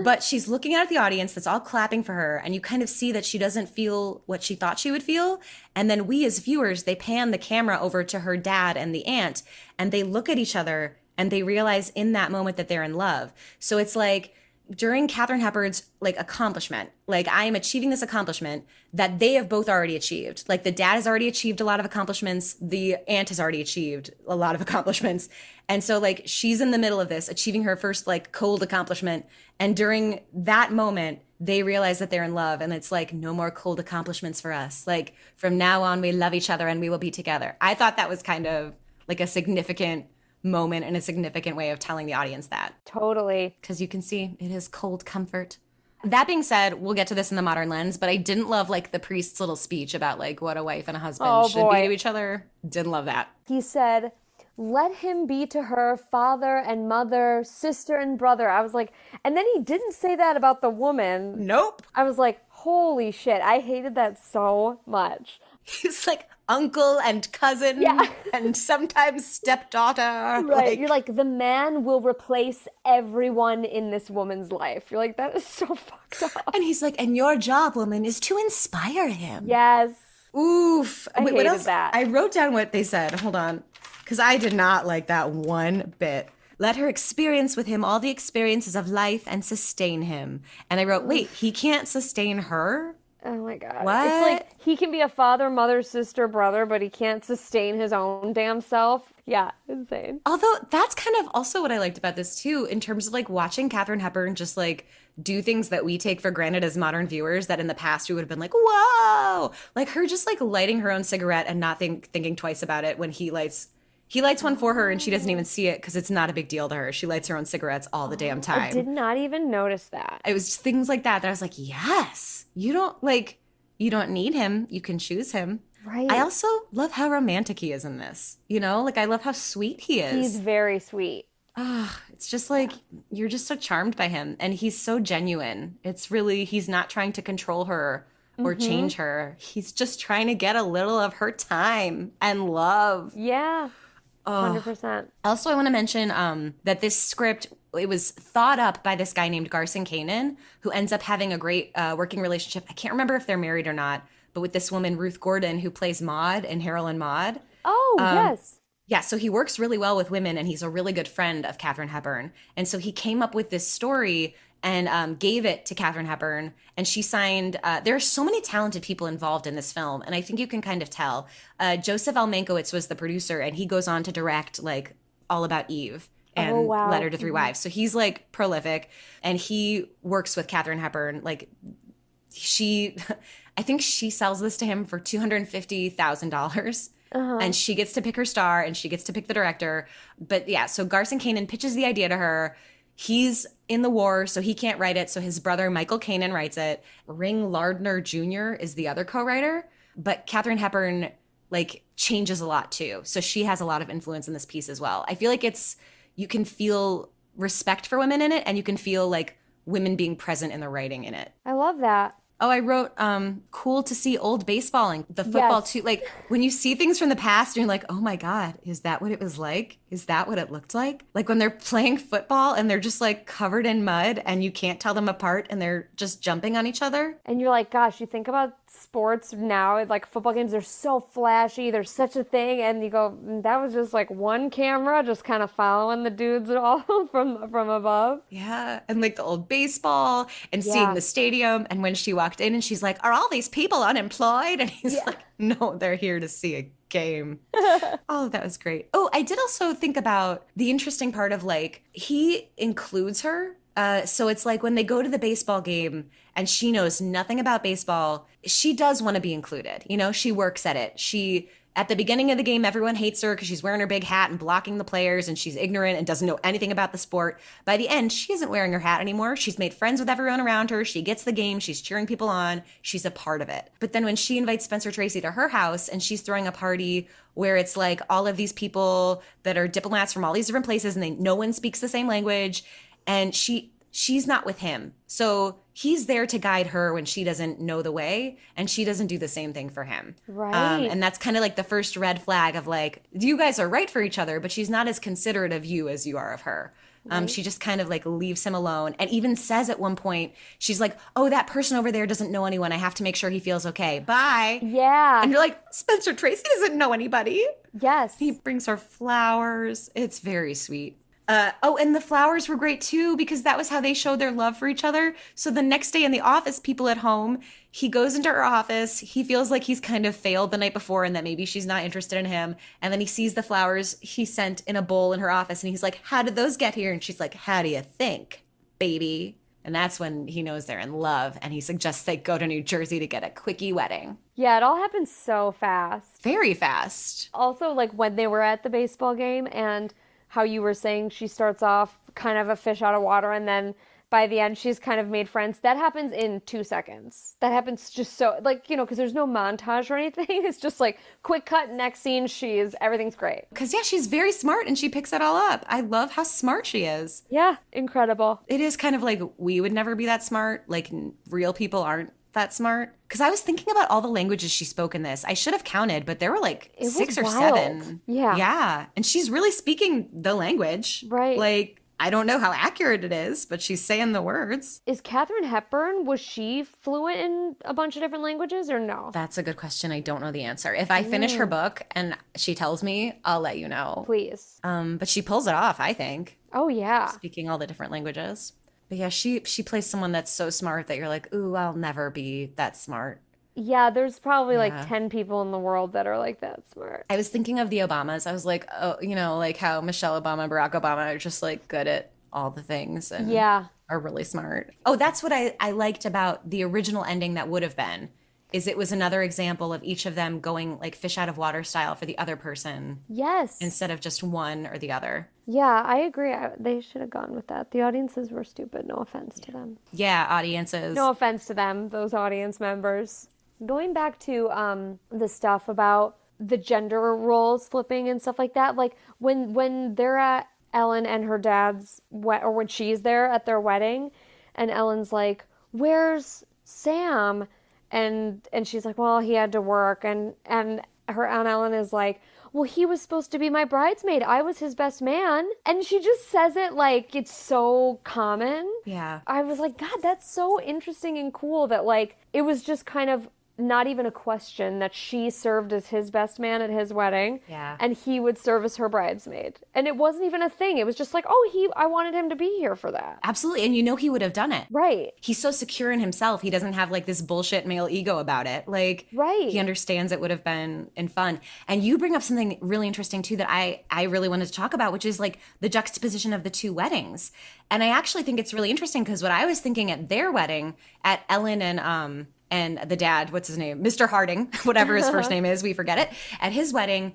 Speaker 1: but she's looking out at the audience that's all clapping for her. And you kind of see that she doesn't feel what she thought she would feel. And then we as viewers, they pan the camera over to her dad and the aunt and they look at each other and they realize in that moment that they're in love. So it's like, during Katharine Hepburn's like accomplishment, like I am achieving this accomplishment that they have both already achieved. Like the dad has already achieved a lot of accomplishments, the aunt has already achieved a lot of (laughs) accomplishments. And so like she's in the middle of this, achieving her first like cold accomplishment. And during that moment, they realize that they're in love and it's like no more cold accomplishments for us. Like from now on we love each other and we will be together. I thought that was kind of like a significant moment and a significant way of telling the audience that.
Speaker 2: Totally.
Speaker 1: Because you can see it is cold comfort. That being said, we'll get to this in the modern lens, but I didn't love like the priest's little speech about like what a wife and a husband oh, should boy. be to each other. Didn't love that.
Speaker 2: He said, let him be to her father and mother, sister and brother. I was like, and then he didn't say that about the woman.
Speaker 1: Nope.
Speaker 2: I was like, holy shit. I hated that so much. (laughs)
Speaker 1: He's like, uncle and cousin yeah. (laughs) and sometimes stepdaughter.
Speaker 2: Right. Like, You're like, the man will replace everyone in this woman's life. You're like, that is so (laughs) fucked up.
Speaker 1: And he's like, and your job, woman, is to inspire him.
Speaker 2: Yes.
Speaker 1: Oof.
Speaker 2: I Wait, hated what else? that.
Speaker 1: I wrote down what they said. Hold on. Because I did not like that one bit. Let her experience with him all the experiences of life and sustain him. And I wrote, wait, he can't sustain her?
Speaker 2: Oh my god.
Speaker 1: What?
Speaker 2: It's like he can be a father, mother, sister, brother, but he can't sustain his own damn self. Yeah, insane.
Speaker 1: Although that's kind of also what I liked about this too, in terms of like watching Katharine Hepburn just like do things that we take for granted as modern viewers that in the past we would have been like, whoa! Like her just like lighting her own cigarette and not think, thinking twice about it when he lights he lights one for her and she doesn't even see it because it's not a big deal to her. She lights her own cigarettes all the damn time. I
Speaker 2: did not even notice that.
Speaker 1: It was things like that that I was like, yes, you don't like, you don't need him. You can choose him.
Speaker 2: Right.
Speaker 1: I also love how romantic he is in this. You know, like I love how sweet he is.
Speaker 2: He's very sweet.
Speaker 1: ah, it's just like you're just so charmed by him and he's so genuine. It's really he's not trying to control her or
Speaker 2: Mm-hmm.
Speaker 1: change her. He's just trying to get a little of her time and love.
Speaker 2: Yeah.
Speaker 1: Oh.
Speaker 2: 100%.
Speaker 1: Also, I want to mention um, that this script it was thought up by this guy named Garson Kanin, who ends up having a great uh, working relationship. I can't remember if they're married or not, but with this woman Ruth Gordon, who plays Maude in Harold and Maude.
Speaker 2: Oh,
Speaker 1: Um,
Speaker 2: yes.
Speaker 1: Yeah, so he works really well with women, and he's a really good friend of Katharine Hepburn. And so he came up with this story and um, gave it to Katharine Hepburn, and she signed. Uh, there are so many talented people involved in this film, and I think you can kind of tell. Uh, Joseph L. Mankiewicz was the producer, and he goes on to direct like All About Eve and
Speaker 2: Oh, wow.
Speaker 1: Letter to 3 Wives. So he's like prolific, and he works with Katharine Hepburn. Like she, (laughs) I think she sells this to him for two hundred fifty thousand dollars and she gets to pick her star and she gets to pick the director. But yeah, so Garson Kanin pitches the idea to her. He's in the war, so he can't write it. So his brother Michael Kanin writes it. Ring Lardner Jr. is the other co-writer, but Katharine Hepburn like changes a lot too. So she has a lot of influence in this piece as well. I feel like it's you can feel respect for women in it, and you can feel like women being present in the writing in it.
Speaker 2: I love that.
Speaker 1: Oh, I wrote um cool to see old baseball and the football
Speaker 2: Yes.
Speaker 1: too. Like when you see things from the past and you're like, "Oh my god, is that what it was like? Is that what it looked like?" Like when they're playing football and they're just like covered in mud and you can't tell them apart and they're just jumping on each other.
Speaker 2: And you're like, gosh, you think about sports now, like football games are so flashy, there's such a thing, and you go, "Mm, that was just like one camera just kind of following the dudes at all (laughs) from from above.
Speaker 1: Yeah, and like the old baseball and
Speaker 2: Yeah.
Speaker 1: seeing the stadium and when she walked in and she's like, "Are all these people unemployed?" (laughs) And he's like, "No, they're here to see a game." (laughs) oh, that was great. Oh, I did also think about the interesting part of like he includes her. Uh, so it's like when they go to the baseball game and she knows nothing about baseball, she does want to be included. You know, she works at it. She at the beginning of the game, everyone hates her because she's wearing her big hat and blocking the players, and she's ignorant and doesn't know anything about the sport. By the end, she isn't wearing her hat anymore. She's made friends with everyone around her. She gets the game. She's cheering people on. She's a part of it. But then when she invites Spencer Tracy to her house and she's throwing a party where it's like all of these people that are diplomats from all these different places and they no one speaks the same language, and she she's not with him. So he's there to guide her when she doesn't know the way, and she doesn't do the same thing for him. Um,
Speaker 2: Right.
Speaker 1: and that's kind of like the first red flag of like, you guys are right for each other, but she's not as considerate of you as you are of her. Um, she just kind of like leaves him alone and even says at one point, she's like, Oh, that person over there doesn't know anyone. I have to make sure he feels okay. Bye.
Speaker 2: Yeah.
Speaker 1: And you're like, Spencer Tracy doesn't know anybody.
Speaker 2: yes.
Speaker 1: He brings her flowers. It's very sweet. Uh, oh, and the flowers were great too because that was how they showed their love for each other. So the next day in the office, people at home, he goes into her office. He feels like he's kind of failed the night before and that maybe she's not interested in him. And then he sees the flowers he sent in a bowl in her office and he's like, How did those get here? And she's like, How do you think, baby? And that's when he knows they're in love and he suggests they go to New Jersey to get a quickie wedding.
Speaker 2: yeah, it all happened so fast.
Speaker 1: Very fast.
Speaker 2: Also, like when they were at the baseball game and how you were saying she starts off kind of a fish out of water and then by the end she's kind of made friends. That happens in two seconds. That happens just so like, you know, because there's no montage or anything. (laughs) It's just like quick cut, next scene, she's everything's great.
Speaker 1: Because, yeah, she's very smart and she picks it all up. I love how smart she is.
Speaker 2: Yeah, incredible.
Speaker 1: It is kind of like we would never be that smart. Like, real people aren't that smart. Because I was thinking about all the languages she spoke in this. I should have counted, but there were like
Speaker 2: was
Speaker 1: six or
Speaker 2: wild.
Speaker 1: seven.
Speaker 2: Yeah.
Speaker 1: Yeah. And she's really speaking the language.
Speaker 2: Right.
Speaker 1: Like, I don't know how accurate it is, but she's saying the words.
Speaker 2: Is Katharine Hepburn, was she fluent in a bunch of different languages or no?
Speaker 1: That's a good question. I don't know the answer. If I finish her book and she tells me, I'll let you know.
Speaker 2: Please.
Speaker 1: Um, but she pulls it off, I think.
Speaker 2: Oh, yeah.
Speaker 1: speaking all the different languages. But yeah, she she plays someone that's so smart that you're like, ooh, I'll never be that smart.
Speaker 2: Yeah, there's probably
Speaker 1: Yeah.
Speaker 2: like 10 people in the world that are like that smart.
Speaker 1: I was thinking of the Obamas. I was like, oh, you know, like how Michelle Obama, Barack Obama are just like good at all the things and
Speaker 2: Yeah.
Speaker 1: are really smart. Oh, that's what I, I liked about the original ending that would have been. Is it was another example of each of them going like fish out of water style for the other person
Speaker 2: Yes.
Speaker 1: instead of just one or the other.
Speaker 2: Yeah, I agree. I, they should have gone with that. The audiences were stupid. No offense to them.
Speaker 1: Yeah, audiences.
Speaker 2: No offense to them, those audience members. Going back to um, the stuff about the gender roles flipping and stuff like that, like when when they're at Ellen and her dad's we- or when she's there at their wedding and Ellen's like, "Where's Sam?" And and she's like, "Well, he had to work." And and her aunt Ellen is like, "Well, he was supposed to be my bridesmaid. I was his best man." And she just says it like it's so common.
Speaker 1: Yeah.
Speaker 2: I was like, God, that's so interesting and cool that like it was just kind of not even a question that she served as his best man at his wedding.
Speaker 1: Yeah.
Speaker 2: And he would serve as her bridesmaid. And it wasn't even a thing. It was just like, oh, he I wanted him to be here for that.
Speaker 1: Absolutely. And you know he would have done it.
Speaker 2: Right.
Speaker 1: He's so secure in himself. He doesn't have like this bullshit male ego about it. Like
Speaker 2: Right.
Speaker 1: he understands it would have been in fun. And you bring up something really interesting too that I I really wanted to talk about, which is like the juxtaposition of the two weddings. And I actually think it's really interesting because what I was thinking at their wedding, at Ellen and um and the dad, what's his name? Mr. Harding, (laughs) whatever his first (laughs) name is, we forget it. At his wedding,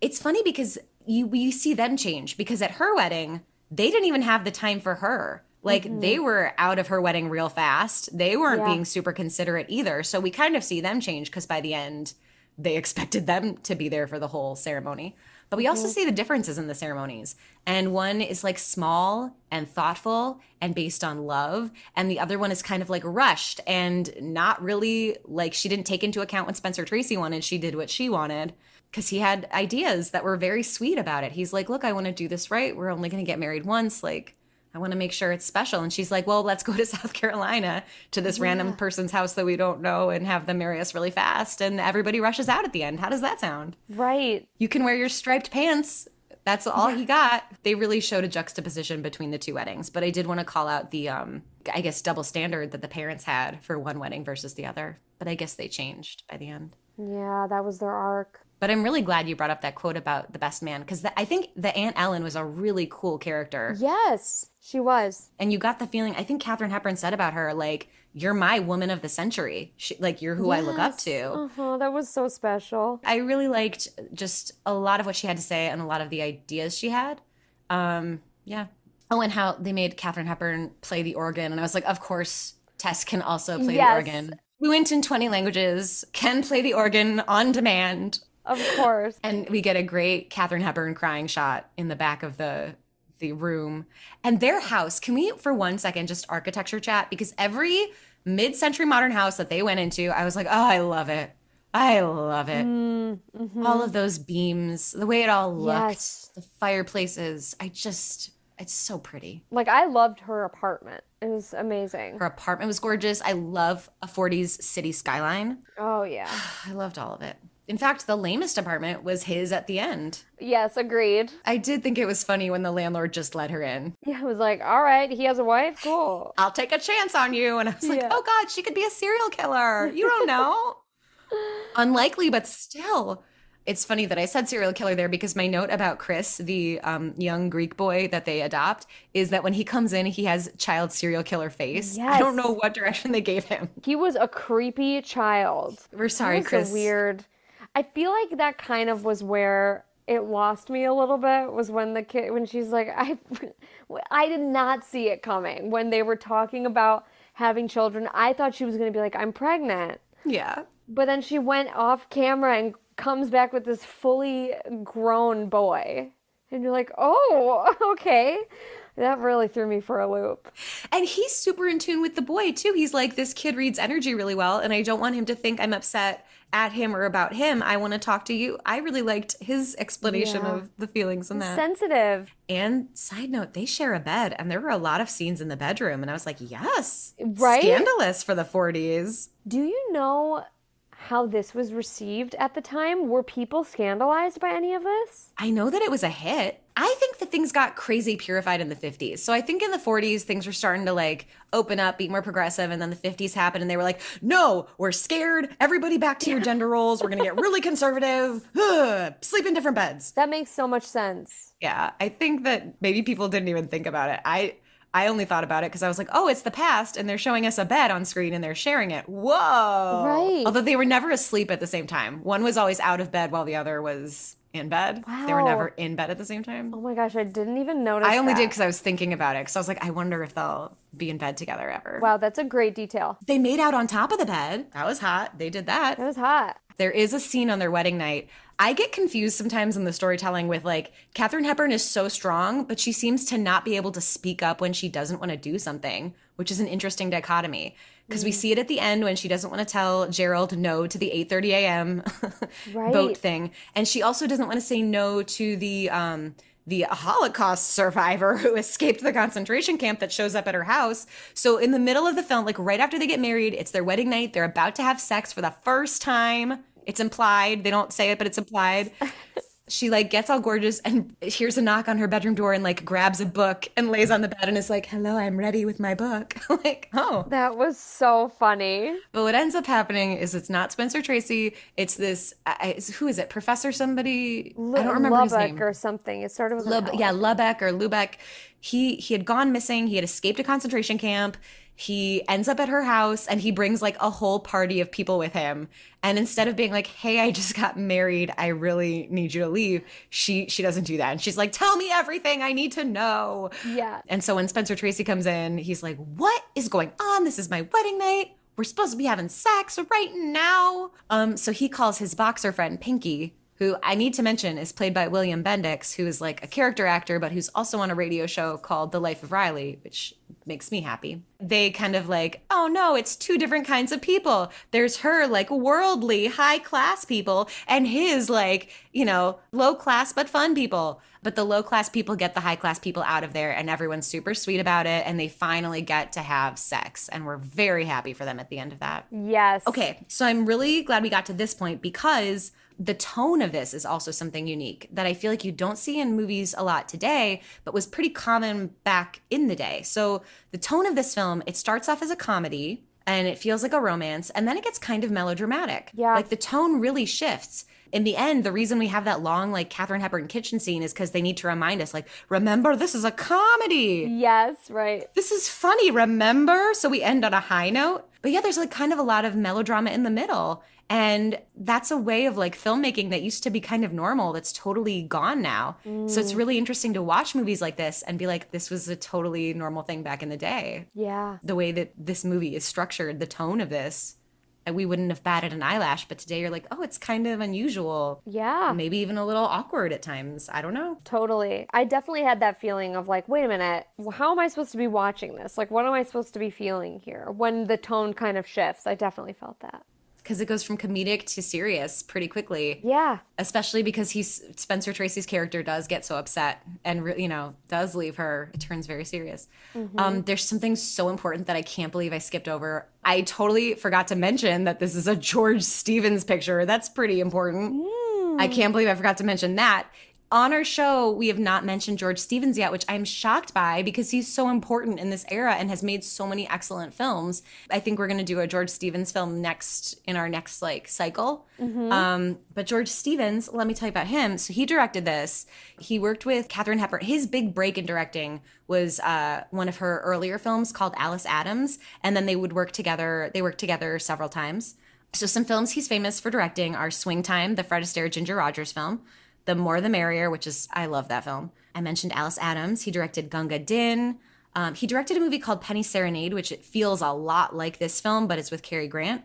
Speaker 1: it's funny because you we see them change because at her wedding they didn't even have the time for her like mm-hmm. they were out of her wedding real fast they weren't
Speaker 2: Yeah.
Speaker 1: being super considerate either so we kind of see them change because by the end they (laughs) expected them to be there for the whole ceremony but we also mm-hmm. see the differences in the ceremonies and one is like small and thoughtful and based on love and the other one is kind of like rushed and not really like she didn't take into account what spencer tracy wanted she did what she wanted because he had ideas that were very sweet about it. He's like, Look, I want to do this right. We're only going to get married once. Like, I want to make sure it's special. And she's like, Well, let's go to (laughs) South Carolina to this random person's house that we don't know and have them marry us really fast. And everybody rushes out at the end. How does that sound?
Speaker 2: Right.
Speaker 1: You can wear your striped pants. That's all he got. They really showed a juxtaposition between the two weddings. But I did want to call out the, um, I guess, double standard that the parents had for one wedding versus the other. But I guess they changed by the end.
Speaker 2: Yeah, that was their arc.
Speaker 1: But I'm really glad you brought up that quote about the best man because I think the Aunt Ellen was a really cool character.
Speaker 2: Yes, she was.
Speaker 1: And you got the feeling, I think Katharine Hepburn said about her, like, you're my woman of the century. She, like, you're who I look up to.
Speaker 2: Uh-huh, that was so special.
Speaker 1: I really liked just a lot of what she had to say and a lot of the ideas she had. Um, yeah. Oh, and how they made Katharine Hepburn play the organ. And I was like, of course, Tess can also play
Speaker 2: Yes.
Speaker 1: the organ. Fluent in 20 languages, can play the organ on demand.
Speaker 2: Of course.
Speaker 1: And we get a great Katharine Hepburn crying shot in the back of the the room. And their house, can we for one second just architecture chat? Because every mid-century modern house that they went into, I was like, oh, I love it. I love it. Mm-hmm. All of those beams, the way it all looked,
Speaker 2: Yes.
Speaker 1: the fireplaces. I just it's so pretty.
Speaker 2: like I loved her apartment. It was amazing.
Speaker 1: Her apartment was gorgeous. I love a 40s city skyline.
Speaker 2: Oh yeah. (sighs)
Speaker 1: I loved all of it. In fact, the lamest apartment was his at the end.
Speaker 2: Yes, agreed.
Speaker 1: I did think it was funny when the landlord just let her in.
Speaker 2: Yeah, it was like, all right, he has a wife. Cool. (laughs)
Speaker 1: I'll take a chance on you. And I was like,
Speaker 2: Yeah.
Speaker 1: oh God, she could be a serial killer. You don't (laughs) know. Unlikely, but still. It's funny that I said serial killer there because my note about Chris, the um, young Greek boy that they adopt, is that when he comes in, he has child serial killer face. I don't know what direction they gave him.
Speaker 2: He was a creepy child.
Speaker 1: We're sorry, Chris.
Speaker 2: A weird. I feel like that kind of was where it lost me a little bit. Was when the kid when she's like, I, (laughs) I did not see it coming when they were talking about having children. I thought she was going to be like, I'm pregnant,
Speaker 1: Yeah.
Speaker 2: but then she went off camera and comes back with this fully grown boy, and you're like, oh, (laughs) okay. That really threw me for a loop.
Speaker 1: And he's super in tune with the boy too. He's like, this kid reads energy really well, and I don't want him to think I'm upset at him or about him. I want to talk to you. I really liked his explanation
Speaker 2: Yeah.
Speaker 1: of the feelings and that.
Speaker 2: Sensitive.
Speaker 1: and side note, they share a bed, and there were a lot of scenes in the bedroom, and I was like, yes,
Speaker 2: Right?
Speaker 1: scandalous for the 40s.
Speaker 2: Do you know how this was received at the time? Were people scandalized by any of this?
Speaker 1: I know that it was a hit. I think that things got crazy purified in the 50s. So I think in the 40s, things were starting to like open up, be more progressive. And then the 50s happened and they were like, no, we're scared. Everybody back to your gender roles. We're going to get really (laughs) conservative. Ugh, sleep in different beds.
Speaker 2: That makes so much sense.
Speaker 1: Yeah. I think that maybe people didn't even think about it. I. I only thought about it because I was like, oh, it's the past, and they're showing us a bed on screen and they're sharing it. Whoa.
Speaker 2: Right.
Speaker 1: Although they were never asleep at the same time. One was always out of bed while the other was in bed. They were never in bed at the same time.
Speaker 2: Oh my gosh, I didn't even notice.
Speaker 1: I only
Speaker 2: that.
Speaker 1: did because I was thinking about it. Because I was like, I wonder if they'll be in bed together ever.
Speaker 2: Wow, that's a great detail.
Speaker 1: They made out on top of the bed. That was hot. They did that.
Speaker 2: That was hot.
Speaker 1: There is a scene on their wedding night I get confused sometimes in the storytelling with like Katharine Hepburn is so strong, but she seems to not be able to speak up when she doesn't want to do something, which is an interesting dichotomy. Because we see it at the end when she doesn't want to tell Gerald no to the 8:30 a.m. (laughs)
Speaker 2: Right.
Speaker 1: boat thing, and she also doesn't want to say no to the um, the Holocaust survivor (laughs) who escaped the concentration camp that shows up at her house. So in the middle of the film, like right after they get married, it's their wedding night. They're about to have sex for the first time. It's implied. They don't say it, but it's implied. (laughs) she like gets all gorgeous and hears a knock on her bedroom door and like grabs a book and lays on the bed and is like, "Hello, I'm ready with my book." (laughs) like, oh.
Speaker 2: That was so funny.
Speaker 1: But what ends up happening is it's not Spencer Tracy. It's this. I, I- who is it? Professor somebody. I don't remember his name.
Speaker 2: or something. It started with an
Speaker 1: Lub- yeah, Lubeck or Lubeck. He he had gone missing. He had escaped a concentration camp. He ends up at her house and he brings like a whole party of people with him. And instead of being like, "Hey, I just got married. I really need you to leave," she she doesn't do that. And she's like, "Tell me everything. I need to know."
Speaker 2: Yeah.
Speaker 1: And so when Spencer Tracy comes in, he's like, "What is going on? This is my wedding night. We're supposed to be having sex right now." Um, so he calls his boxer friend Pinky, who I need to mention is played by William Bendix, who is like a character actor, but who's also on a radio show called The Life of Riley, which makes me happy. They kind of like, oh no, it's two different kinds of people. There's her like worldly, high class people, and his like, you know, low class but fun people. But the low class people get the high class people out of there, and everyone's super sweet about it, and they finally get to have sex. And we're very happy for them at the end of that.
Speaker 2: Yes.
Speaker 1: Okay, so I'm really glad we got to this point because the tone of this is also something unique that I feel like you don't see in movies a lot today, but was pretty common back in the day. So the tone of this film, it starts off as a comedy and it feels like a romance, and then it gets kind of melodramatic.
Speaker 2: Yeah.
Speaker 1: Like the tone really shifts. In the end, the reason we have that long, like Katharine Hepburn kitchen scene is because they need to remind us, like, remember, this is a comedy
Speaker 2: Yes, right.
Speaker 1: this is funny, remember? So we end on a high note. But yeah, there's like kind of a lot of melodrama in the middle. And that's a way of like filmmaking that used to be kind of normal that's totally gone now. So it's mm. really interesting to watch movies like this and be like, this was a totally normal thing back in the day.
Speaker 2: Yeah.
Speaker 1: The way that this movie is structured, the tone of this, we wouldn't have batted an eyelash. But today you're like, oh, it's kind of unusual.
Speaker 2: Yeah.
Speaker 1: Maybe even a little awkward at times. I don't know.
Speaker 2: Totally. I definitely had that feeling of like, wait a minute, how am I supposed to be watching this? Like, what am I supposed to be feeling here? When the tone kind of shifts, I definitely felt that.
Speaker 1: Because it goes from comedic to serious pretty quickly.
Speaker 2: Yeah.
Speaker 1: especially because he's Spencer Tracy's character does get so upset and re- you know does leave her. It turns very serious. Um, there's something so important that I can't believe I skipped over. I totally forgot to mention that this is a George Stevens picture. That's pretty important. I can't believe I forgot to mention that. On our show, we have not mentioned George Stevens yet, which I'm shocked by because he's so important in this era and has made so many excellent films. I think we're going to do a George Stevens film next in our next like cycle. Um, but George Stevens, let me tell you about him. So he directed this. He worked with Katharine Hepburn. His big break in directing was uh, one of her earlier films called Alice Adams, and then they would work together. They worked together several times. So some films he's famous for directing are Swing Time, the Fred Astaire Ginger Rogers film, The More the Merrier, which is I love that film. I mentioned Alice Adams. He directed Gunga Din. Um, he directed a movie called Penny Serenade, which it feels a lot like this film, but it's with Cary Grant.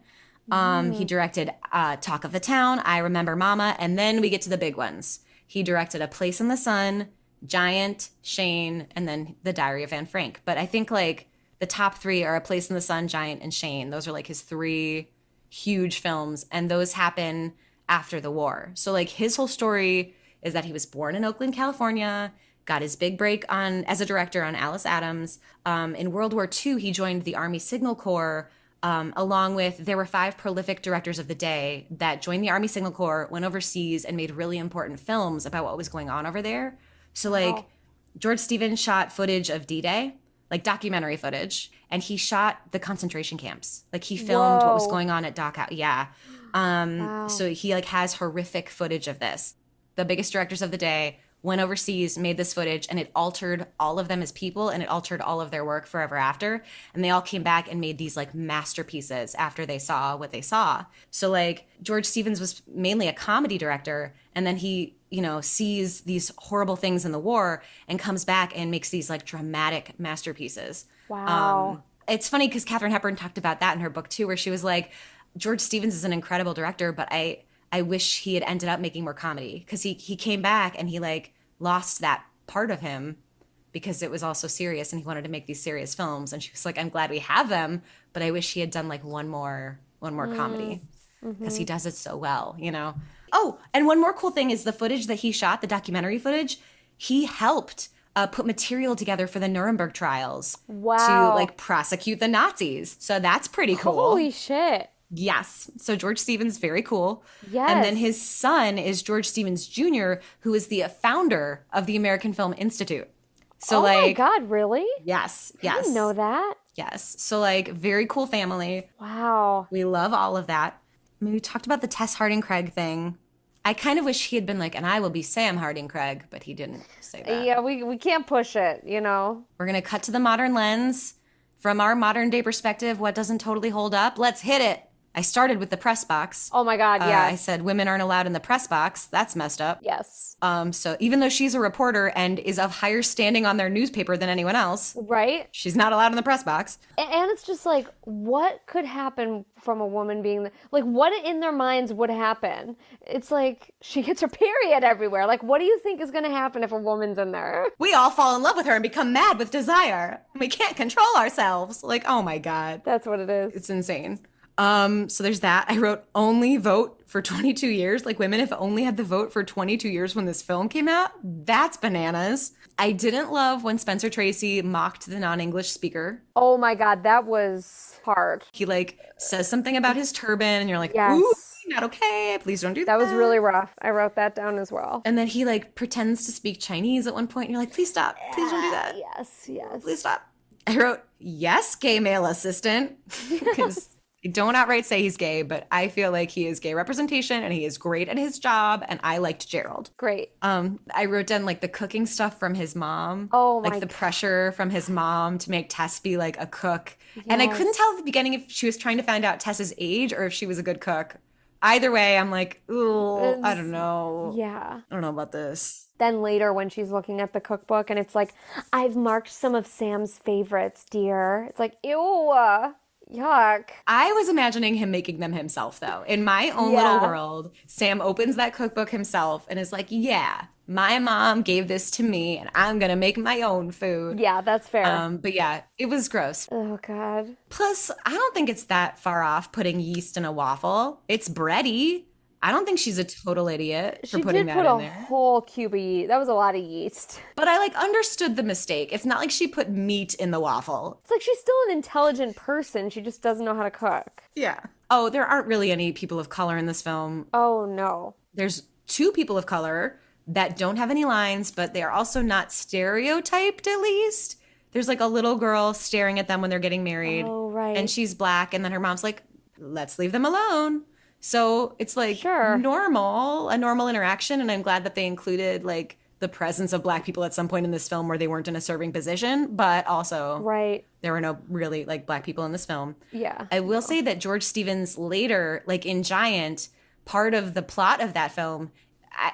Speaker 1: Um, He directed uh, Talk of the Town, I Remember Mama, and then we get to the big ones. He directed A Place in the Sun, Giant, Shane, and then The Diary of Anne Frank. But I think like the top three are A Place in the Sun, Giant, and Shane. Those are like his three huge films, and those happen after the war. So like his whole story is that he was born in Oakland, California, got his big break on as a director on Alice Adams. Um, in World War II, he joined the Army Signal Corps. Um, along with there were five prolific directors of the day that joined the Army Signal Corps, went overseas, and made really important films about what was going on over there. So like
Speaker 2: Wow.
Speaker 1: George Stevens shot footage of D-Day, like documentary footage, and he shot the concentration camps. Like he filmed what was going on at Dachau. Yeah. Um,
Speaker 2: Wow.
Speaker 1: So he like has horrific footage of this. The biggest directors of the day went overseas, made this footage, and it altered all of them as people, and it altered all of their work forever after. And they all came back and made these like masterpieces after they saw what they saw. So like George Stevens was mainly a comedy director, and then he you know sees these horrible things in the war and comes back and makes these like dramatic masterpieces.
Speaker 2: Wow.
Speaker 1: Um, it's funny because Katharine Hepburn talked about that in her book too, where she was like, George Stevens is an incredible director, but I I wish he had ended up making more comedy because he he came back and he like lost that part of him because it was also serious and he wanted to make these serious films. And she was like i'm glad we have them but i wish he had done like one more one more comedy because he does it so well you know? Oh and one more cool thing is the footage that he shot the documentary footage he helped uh, put material together for the nuremberg trials
Speaker 2: Wow.
Speaker 1: to like prosecute the nazis. So that's pretty cool.
Speaker 2: Holy shit.
Speaker 1: Yes. So George Stevens, very cool. And then his son is George Stevens Jr., who is the founder of the American Film Institute. So
Speaker 2: oh my
Speaker 1: like
Speaker 2: god, really?
Speaker 1: yes,
Speaker 2: I
Speaker 1: yes.
Speaker 2: didn't know that.
Speaker 1: Yes. So like very cool family.
Speaker 2: Wow.
Speaker 1: We love all of that. I mean, we talked about the Tess Harding Craig thing. I kind of wish he had been like, and I will be Sam Harding Craig, but he didn't say that.
Speaker 2: Yeah, we we can't push it, you know.
Speaker 1: We're gonna cut to the modern lens. From our modern day perspective, what doesn't totally hold up? Let's hit it. I started with the press box.
Speaker 2: Oh my god,
Speaker 1: Uh. I said women aren't allowed in the press box. That's messed up.
Speaker 2: yes.
Speaker 1: Um, so even though she's a reporter and is of higher standing on their newspaper than anyone else,
Speaker 2: Right?
Speaker 1: she's not allowed in the press box.
Speaker 2: And it's just like, what could happen from a woman being the, like, what in their minds would happen? It's like she gets her period everywhere. Like, what do you think is going to happen if a woman's in there?
Speaker 1: We all fall in love with her and become mad with desire. We can't control ourselves. Like, oh my God.
Speaker 2: That's what it is.
Speaker 1: It's insane. Um, so there's that. I wrote only vote for 22 years. Like women have only had the vote for 22 years when this film came out. That's bananas. I didn't love when Spencer Tracy mocked the non-English speaker.
Speaker 2: Oh my god, that was hard.
Speaker 1: He like says something about his turban and you're like,
Speaker 2: Yes.
Speaker 1: ooh, not okay. Please don't do that.
Speaker 2: That was really rough. I wrote that down as well.
Speaker 1: And then he like pretends to speak Chinese at one point and you're like, please stop. Please don't do that.
Speaker 2: Yes, yes.
Speaker 1: Please stop. I wrote, yes, gay male assistant. (laughs) Because I don't outright say he's gay, but I feel like he is gay representation and he is great at his job. And I liked Gerald.
Speaker 2: Great.
Speaker 1: Um, I wrote down like the cooking stuff from his mom.
Speaker 2: Oh
Speaker 1: like the
Speaker 2: God.
Speaker 1: pressure from his mom to make Tess be like a cook. And I couldn't tell at the beginning if she was trying to find out Tess's age or if she was a good cook. Either way, I'm like, ooh, I don't know.
Speaker 2: Yeah.
Speaker 1: I don't know about this.
Speaker 2: Then later, when she's looking at the cookbook and it's like, I've marked some of Sam's favorites, dear. It's like, ew, yuck.
Speaker 1: I was imagining him making them himself, though. In my own
Speaker 2: Yeah.
Speaker 1: little world, Sam opens that cookbook himself and is like, yeah, my mom gave this to me and I'm going to make my own food.
Speaker 2: Yeah, that's fair.
Speaker 1: Um, but yeah, it was gross.
Speaker 2: oh, God.
Speaker 1: Plus, I don't think it's that far off putting yeast in a waffle. It's bready. I don't think she's a total idiot for
Speaker 2: She
Speaker 1: putting
Speaker 2: did
Speaker 1: that
Speaker 2: put
Speaker 1: in
Speaker 2: a
Speaker 1: there.
Speaker 2: whole cube of yeast. That was a lot of yeast. (laughs)
Speaker 1: But I like understood the mistake. It's not like she put meat in the waffle.
Speaker 2: It's like she's still an intelligent person. She just doesn't know how to cook.
Speaker 1: Yeah. Oh, there aren't really any people of color in this film.
Speaker 2: Oh, no.
Speaker 1: There's two people of color that don't have any lines, but they are also not stereotyped at least. There's like a little girl staring at them when they're getting married.
Speaker 2: Oh, right.
Speaker 1: And she's black, and then her mom's like, let's leave them alone. So it's like
Speaker 2: Sure.
Speaker 1: normal, a normal interaction. And I'm glad that they included like the presence of black people at some point in this film where they weren't in a serving position, but also
Speaker 2: Right.
Speaker 1: there were no really like black people in this film.
Speaker 2: Yeah.
Speaker 1: I will say that George Stevens later, like in Giant, part of the plot of that film,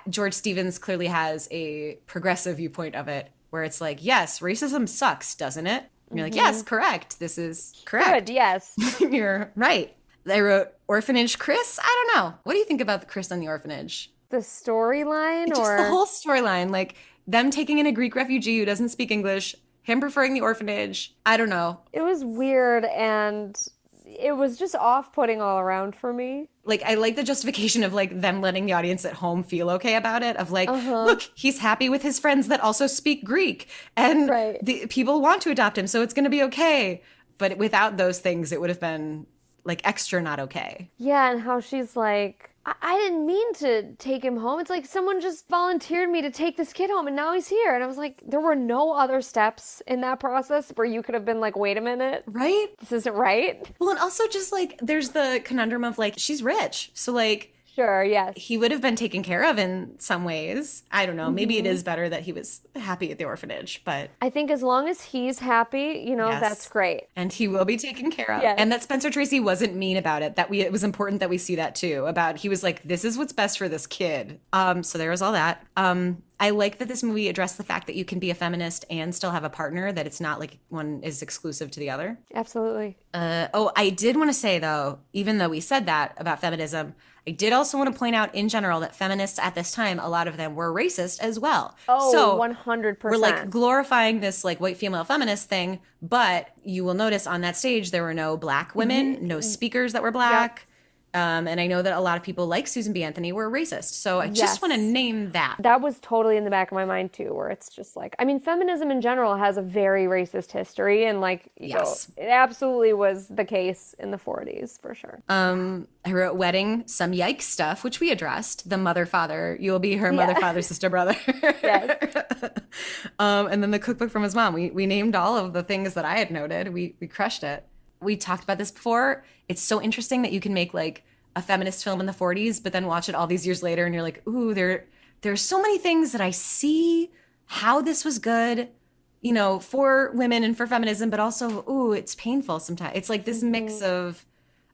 Speaker 1: George Stevens clearly has a progressive viewpoint of it, where it's like, yes, racism sucks, doesn't it? And you're like, mm-hmm. yes, correct. This is correct.
Speaker 2: Good, yes. (laughs)
Speaker 1: you're right. I wrote Orphanage Chris. I don't know. What do you think about the Chris on the orphanage?
Speaker 2: The storyline
Speaker 1: Just
Speaker 2: or
Speaker 1: the whole storyline, like them taking in a Greek refugee who doesn't speak English, him preferring the orphanage. I don't know.
Speaker 2: it was weird and it was just off-putting all around for me.
Speaker 1: like I like the justification of like them letting the audience at home feel okay about it of like
Speaker 2: Uh-huh.
Speaker 1: look he's happy with his friends that also speak Greek and
Speaker 2: Right.
Speaker 1: the people want to adopt him so it's going to be okay but without those things it would have been like extra not okay
Speaker 2: Yeah, and how she's like, I, I didn't mean to take him home. It's like someone just volunteered me to take this kid home and now he's here. And I was like, there were no other steps in that process where you could have been like, wait a minute,
Speaker 1: right
Speaker 2: this isn't right.
Speaker 1: well and also just like there's the conundrum of like she's rich so like
Speaker 2: Sure, yes.
Speaker 1: he would have been taken care of in some ways I don't know maybe it
Speaker 2: Mm-hmm.
Speaker 1: is better that he was happy at the orphanage but
Speaker 2: I think as long as he's happy, you know,
Speaker 1: Yes.
Speaker 2: that's great.
Speaker 1: and he will be taken care of.
Speaker 2: Yes.
Speaker 1: And that Spencer Tracy wasn't mean about it. That we it was important that we see that too. About he was like, this is what's best for this kid. Um, so there was all that. Um, I like that this movie addressed the fact that you can be a feminist and still have a partner, that it's not like one is exclusive to the other.
Speaker 2: Absolutely.
Speaker 1: Uh, oh, I did want to say though, even though we said that about feminism, I did also want to point out in general that feminists at this time, a lot of them were racist as well.
Speaker 2: Oh,
Speaker 1: so
Speaker 2: 100%.
Speaker 1: we're like glorifying this like white female feminist thing, but you will notice on that stage there were no black women, no speakers that were black. Um, and I know that a lot of people like Susan B. Anthony were racist. So I just want to name that.
Speaker 2: that was totally in the back of my mind too, where it's just like, I mean, feminism in general has a very racist history, and like, you know,
Speaker 1: Yes.
Speaker 2: it absolutely was the case in the 40s for sure.
Speaker 1: Um, I wrote wedding, some yikes stuff, which we addressed. The mother, father, you will be her mother,
Speaker 2: Yeah.
Speaker 1: father, sister, brother.
Speaker 2: Yes. (laughs)
Speaker 1: um, and then the cookbook from his mom. We we named all of the things that I had noted. We we crushed it. We talked about this before. It's so interesting that you can make like a feminist film in the 40s, but then watch it all these years later, and you're like, ooh, there there's so many things that I see how this was good. You know, for women and for feminism, but also, ooh, it's painful sometimes. It's like this mix mm-hmm. of,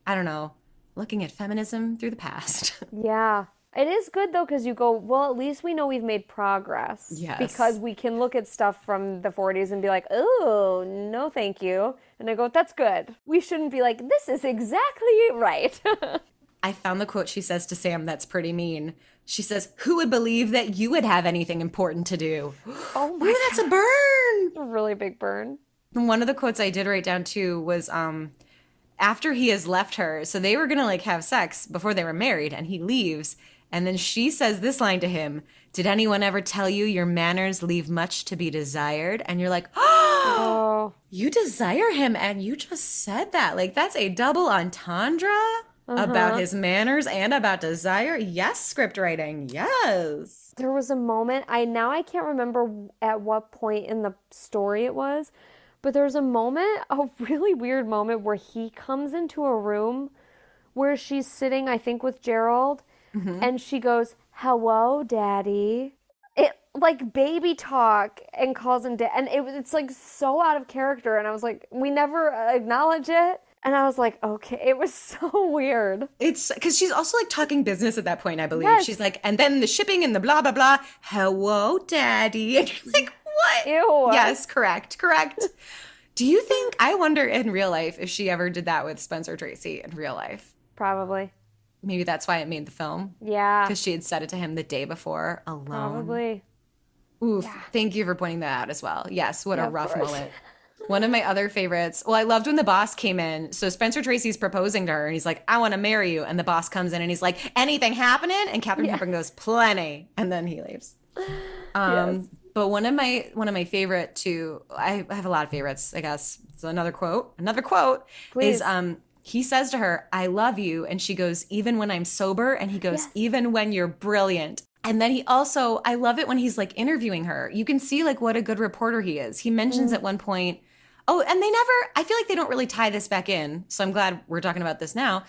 Speaker 1: I don't know, looking at feminism through the past. (laughs)
Speaker 2: Yeah. It is good though because you go, well, at least we know we've made progress.
Speaker 1: Yes.
Speaker 2: Because we can look at stuff from the 40s and be like, oh, no, thank you. And I go, that's good. We shouldn't be like, this is exactly right. (laughs)
Speaker 1: I found the quote she says to Sam that's pretty mean. She says, Who would believe that you would have anything important to do? (gasps)
Speaker 2: oh my
Speaker 1: Ooh, that's a burn.
Speaker 2: a really big burn.
Speaker 1: One of the quotes I did write down too was um after he has left her, so they were gonna like have sex before they were married, and he leaves, and then she says this line to him, Did anyone ever tell you your manners leave much to be desired? And you're like, (gasps) Oh, you desire him, and you just said that. Like that's a double entendre about uh-huh. his manners and about desire. Yes, script writing. Yes.
Speaker 2: there was a moment, I now I can't remember at what point in the story it was, but there was a moment, (laughs) a really weird moment where he comes into a room where she's sitting, I think, with Gerald, mm-hmm. and she goes, "Hello, Daddy." It like baby talk and calls him dad, and it was it's like so out of character. And I was like, we never uh, acknowledge it, and I was like, okay, it was (laughs) so weird.
Speaker 1: It's because she's also like talking business at that point, I believe.
Speaker 2: Yes.
Speaker 1: She's like, and then the shipping and the blah, blah, blah. Hello, daddy. (laughs) And you're like, what?
Speaker 2: Ew.
Speaker 1: Yes, correct, correct. Do you think, I wonder in real life if she ever did that with Spencer Tracy in real life?
Speaker 2: Probably,
Speaker 1: Maybe that's why it made the film.
Speaker 2: yeah,
Speaker 1: Because she had said it to him the day before alone.
Speaker 2: probably.
Speaker 1: Oof. Thank you for pointing that out as well. Yes, what
Speaker 2: Yeah,
Speaker 1: a rough moment. One of my other favorites. Well, I loved when the boss came in. So Spencer Tracy's proposing to her, and he's like, "I want to marry you." And the boss comes in, and he's like, "Anything happening?" And Katharine Hepburn goes, "Plenty," and then he leaves. (laughs) Um,
Speaker 2: Yes.
Speaker 1: But one of my one of my favorite too. I I have a lot of favorites. I guess. So another quote. Another quote
Speaker 2: Please.
Speaker 1: is um. He says to her, "I love you," and she goes, "Even when I'm sober." And he goes,
Speaker 2: Yes.
Speaker 1: "Even when you're brilliant." And then he also, I love it when he's like interviewing her. You can see like what a good reporter he is. He mentions mm. at one point, oh, and they never, I feel like they don't really tie this back in. So I'm glad we're talking about this now.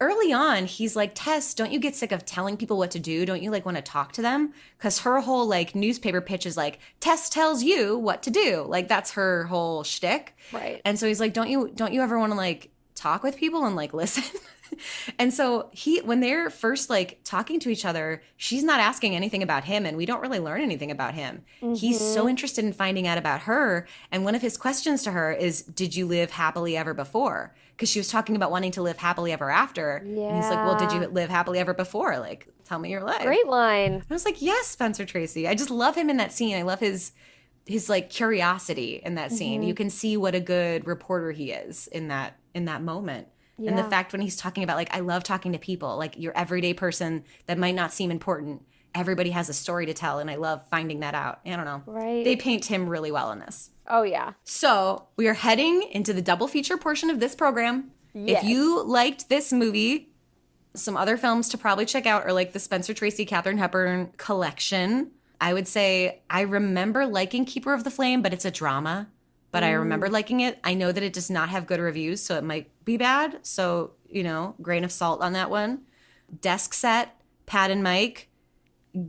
Speaker 1: Early on, he's like, Tess, don't you get sick of telling people what to do? Don't you like want to talk to them? Because her whole like newspaper pitch is like, Tess tells you what to do. Like that's her whole shtick.
Speaker 2: Right.
Speaker 1: And so he's like, don't you, don't you ever want to like talk with people and like (laughs) listen? and so he, when they're first like talking to each other, she's not asking anything about him and we don't really learn anything about him. He's so interested in finding out about her. And one of his questions to her is, did you live happily ever before? Because she was talking about wanting to live happily ever after. And he's like, well, did you live happily ever before? Like, tell me your life.
Speaker 2: Great line.
Speaker 1: I was like, yes, Spencer Tracy. I just love him in that scene. I love his his like curiosity in that scene.
Speaker 2: Mm-hmm.
Speaker 1: You can see what a good reporter he is in that in that moment. And the fact when he's talking about like I love talking to people, like your everyday person that might not seem important. Everybody has a story to tell and I love finding that out. I don't know.
Speaker 2: Right.
Speaker 1: They paint him really well in this.
Speaker 2: Oh yeah.
Speaker 1: So we are heading into the double feature portion of this program.
Speaker 2: Yes.
Speaker 1: If you liked this movie, some other films to probably check out are like the Spencer Tracy, Katharine Hepburn collection. I would say I remember liking Keeper of the Flame, but it's a drama. But I remember mm. liking it. I know that it does not have good reviews, so it might be bad. So, you know, grain of salt on that one. Desk set, Pat and Mike.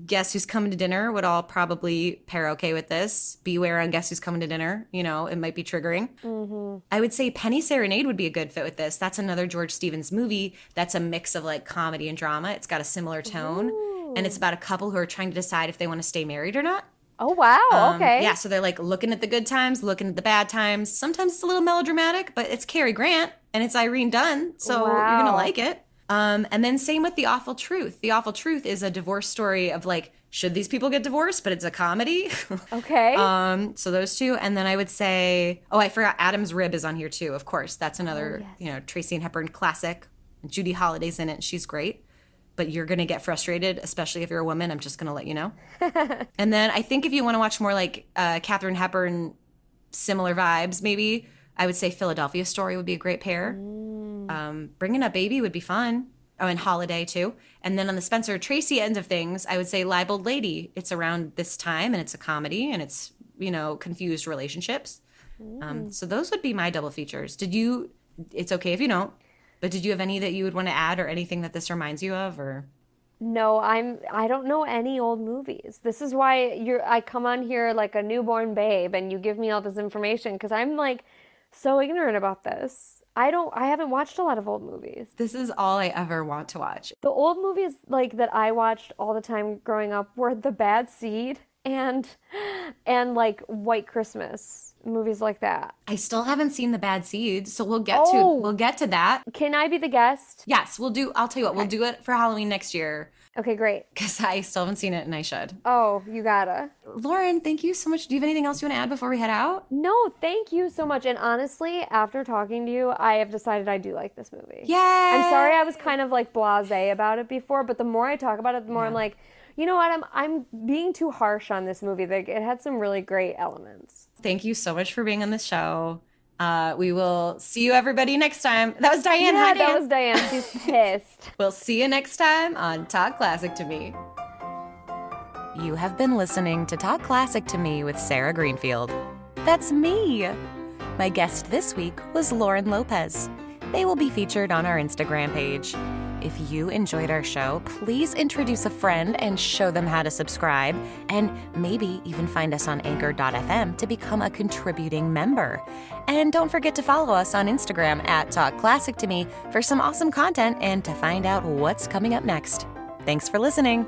Speaker 1: Guess Who's Coming to Dinner would all probably pair okay with this. Beware on Guess Who's Coming to Dinner. You know, it might be triggering. Mm-hmm. I would say Penny Serenade would be a good fit with this. That's another George Stevens movie that's a mix of like comedy and drama. It's got a similar tone. and it's about a couple who are trying to decide if they want to stay married or not.
Speaker 2: Oh wow.
Speaker 1: Um,
Speaker 2: okay.
Speaker 1: Yeah, so they're like looking at the good times, looking at the bad times. Sometimes it's a little melodramatic, but it's Cary Grant and it's Irene Dunne, so you're gonna like it. Um, and then same with The Awful Truth. The Awful Truth is a divorce story of like, should these people get divorced? But it's a comedy. (laughs)
Speaker 2: Okay.
Speaker 1: um, so those two, and then I would say, oh, I forgot Adam's Rib is on here too. Of course, that's another
Speaker 2: yes.
Speaker 1: you know Tracy and Hepburn classic. Judy Holliday's in it. She's great. But you're gonna get frustrated, especially if you're a woman. I'm just gonna let you know. (laughs) And then I think if you want to watch more like uh, Katharine Hepburn, similar vibes, maybe I would say Philadelphia Story would be a great pair. Um, Bringing Up Baby would be fun. Oh, and Holiday too. And then on the Spencer Tracy end of things, I would say Libeled Lady. It's around this time, and it's a comedy, and it's you know confused relationships. Um, so those would be my double features. Did you? It's okay if you don't. But did you have any that you would want to add, or anything that this reminds you of, or?
Speaker 2: No, I'm I don't know any old movies. This is why you're I come on here like a newborn babe and you give me all this information because I'm like so ignorant about this. I don't I haven't watched a lot of old movies.
Speaker 1: This is all I ever want to watch.
Speaker 2: The old movies like that I watched all the time growing up were The Bad Seed and and like White Christmas. Movies like that.
Speaker 1: I still haven't seen the bad seed, so we'll get
Speaker 2: Oh.
Speaker 1: to we'll get to that.
Speaker 2: Can I be the guest?
Speaker 1: Yes, we'll do. I'll tell you what, we'll do it for Halloween next year
Speaker 2: Okay, great.
Speaker 1: because I still haven't seen it and I should.
Speaker 2: Oh, you gotta.
Speaker 1: Lauren, thank you so much. Do you have anything else you want to add before we head out?
Speaker 2: No, thank you so much. And honestly, after talking to you, I have decided I do like this movie.
Speaker 1: Yeah.
Speaker 2: I'm sorry I was kind of like blasé about it before, but the more I talk about it, the more I'm like, you know what? I'm I'm being too harsh on this movie. Like it had some really great elements.
Speaker 1: Thank you so much for being on the show. Uh, we will see you everybody next time. That was Diane. Hi,
Speaker 2: that
Speaker 1: Diane.
Speaker 2: was Diane. She's (laughs) pissed.
Speaker 1: We'll see you next time on Talk Classic to Me.
Speaker 3: You have been listening to Talk Classic to Me with Sarah Greenfield. That's me. My guest this week was Lauren Lopez. They will be featured on our Instagram page. If you enjoyed our show, please introduce a friend and show them how to subscribe, and maybe even find us on anchor.fm to become a contributing member. And don't forget to follow us on Instagram at Talk Classic to Me for some awesome content and to find out what's coming up next. Thanks for listening.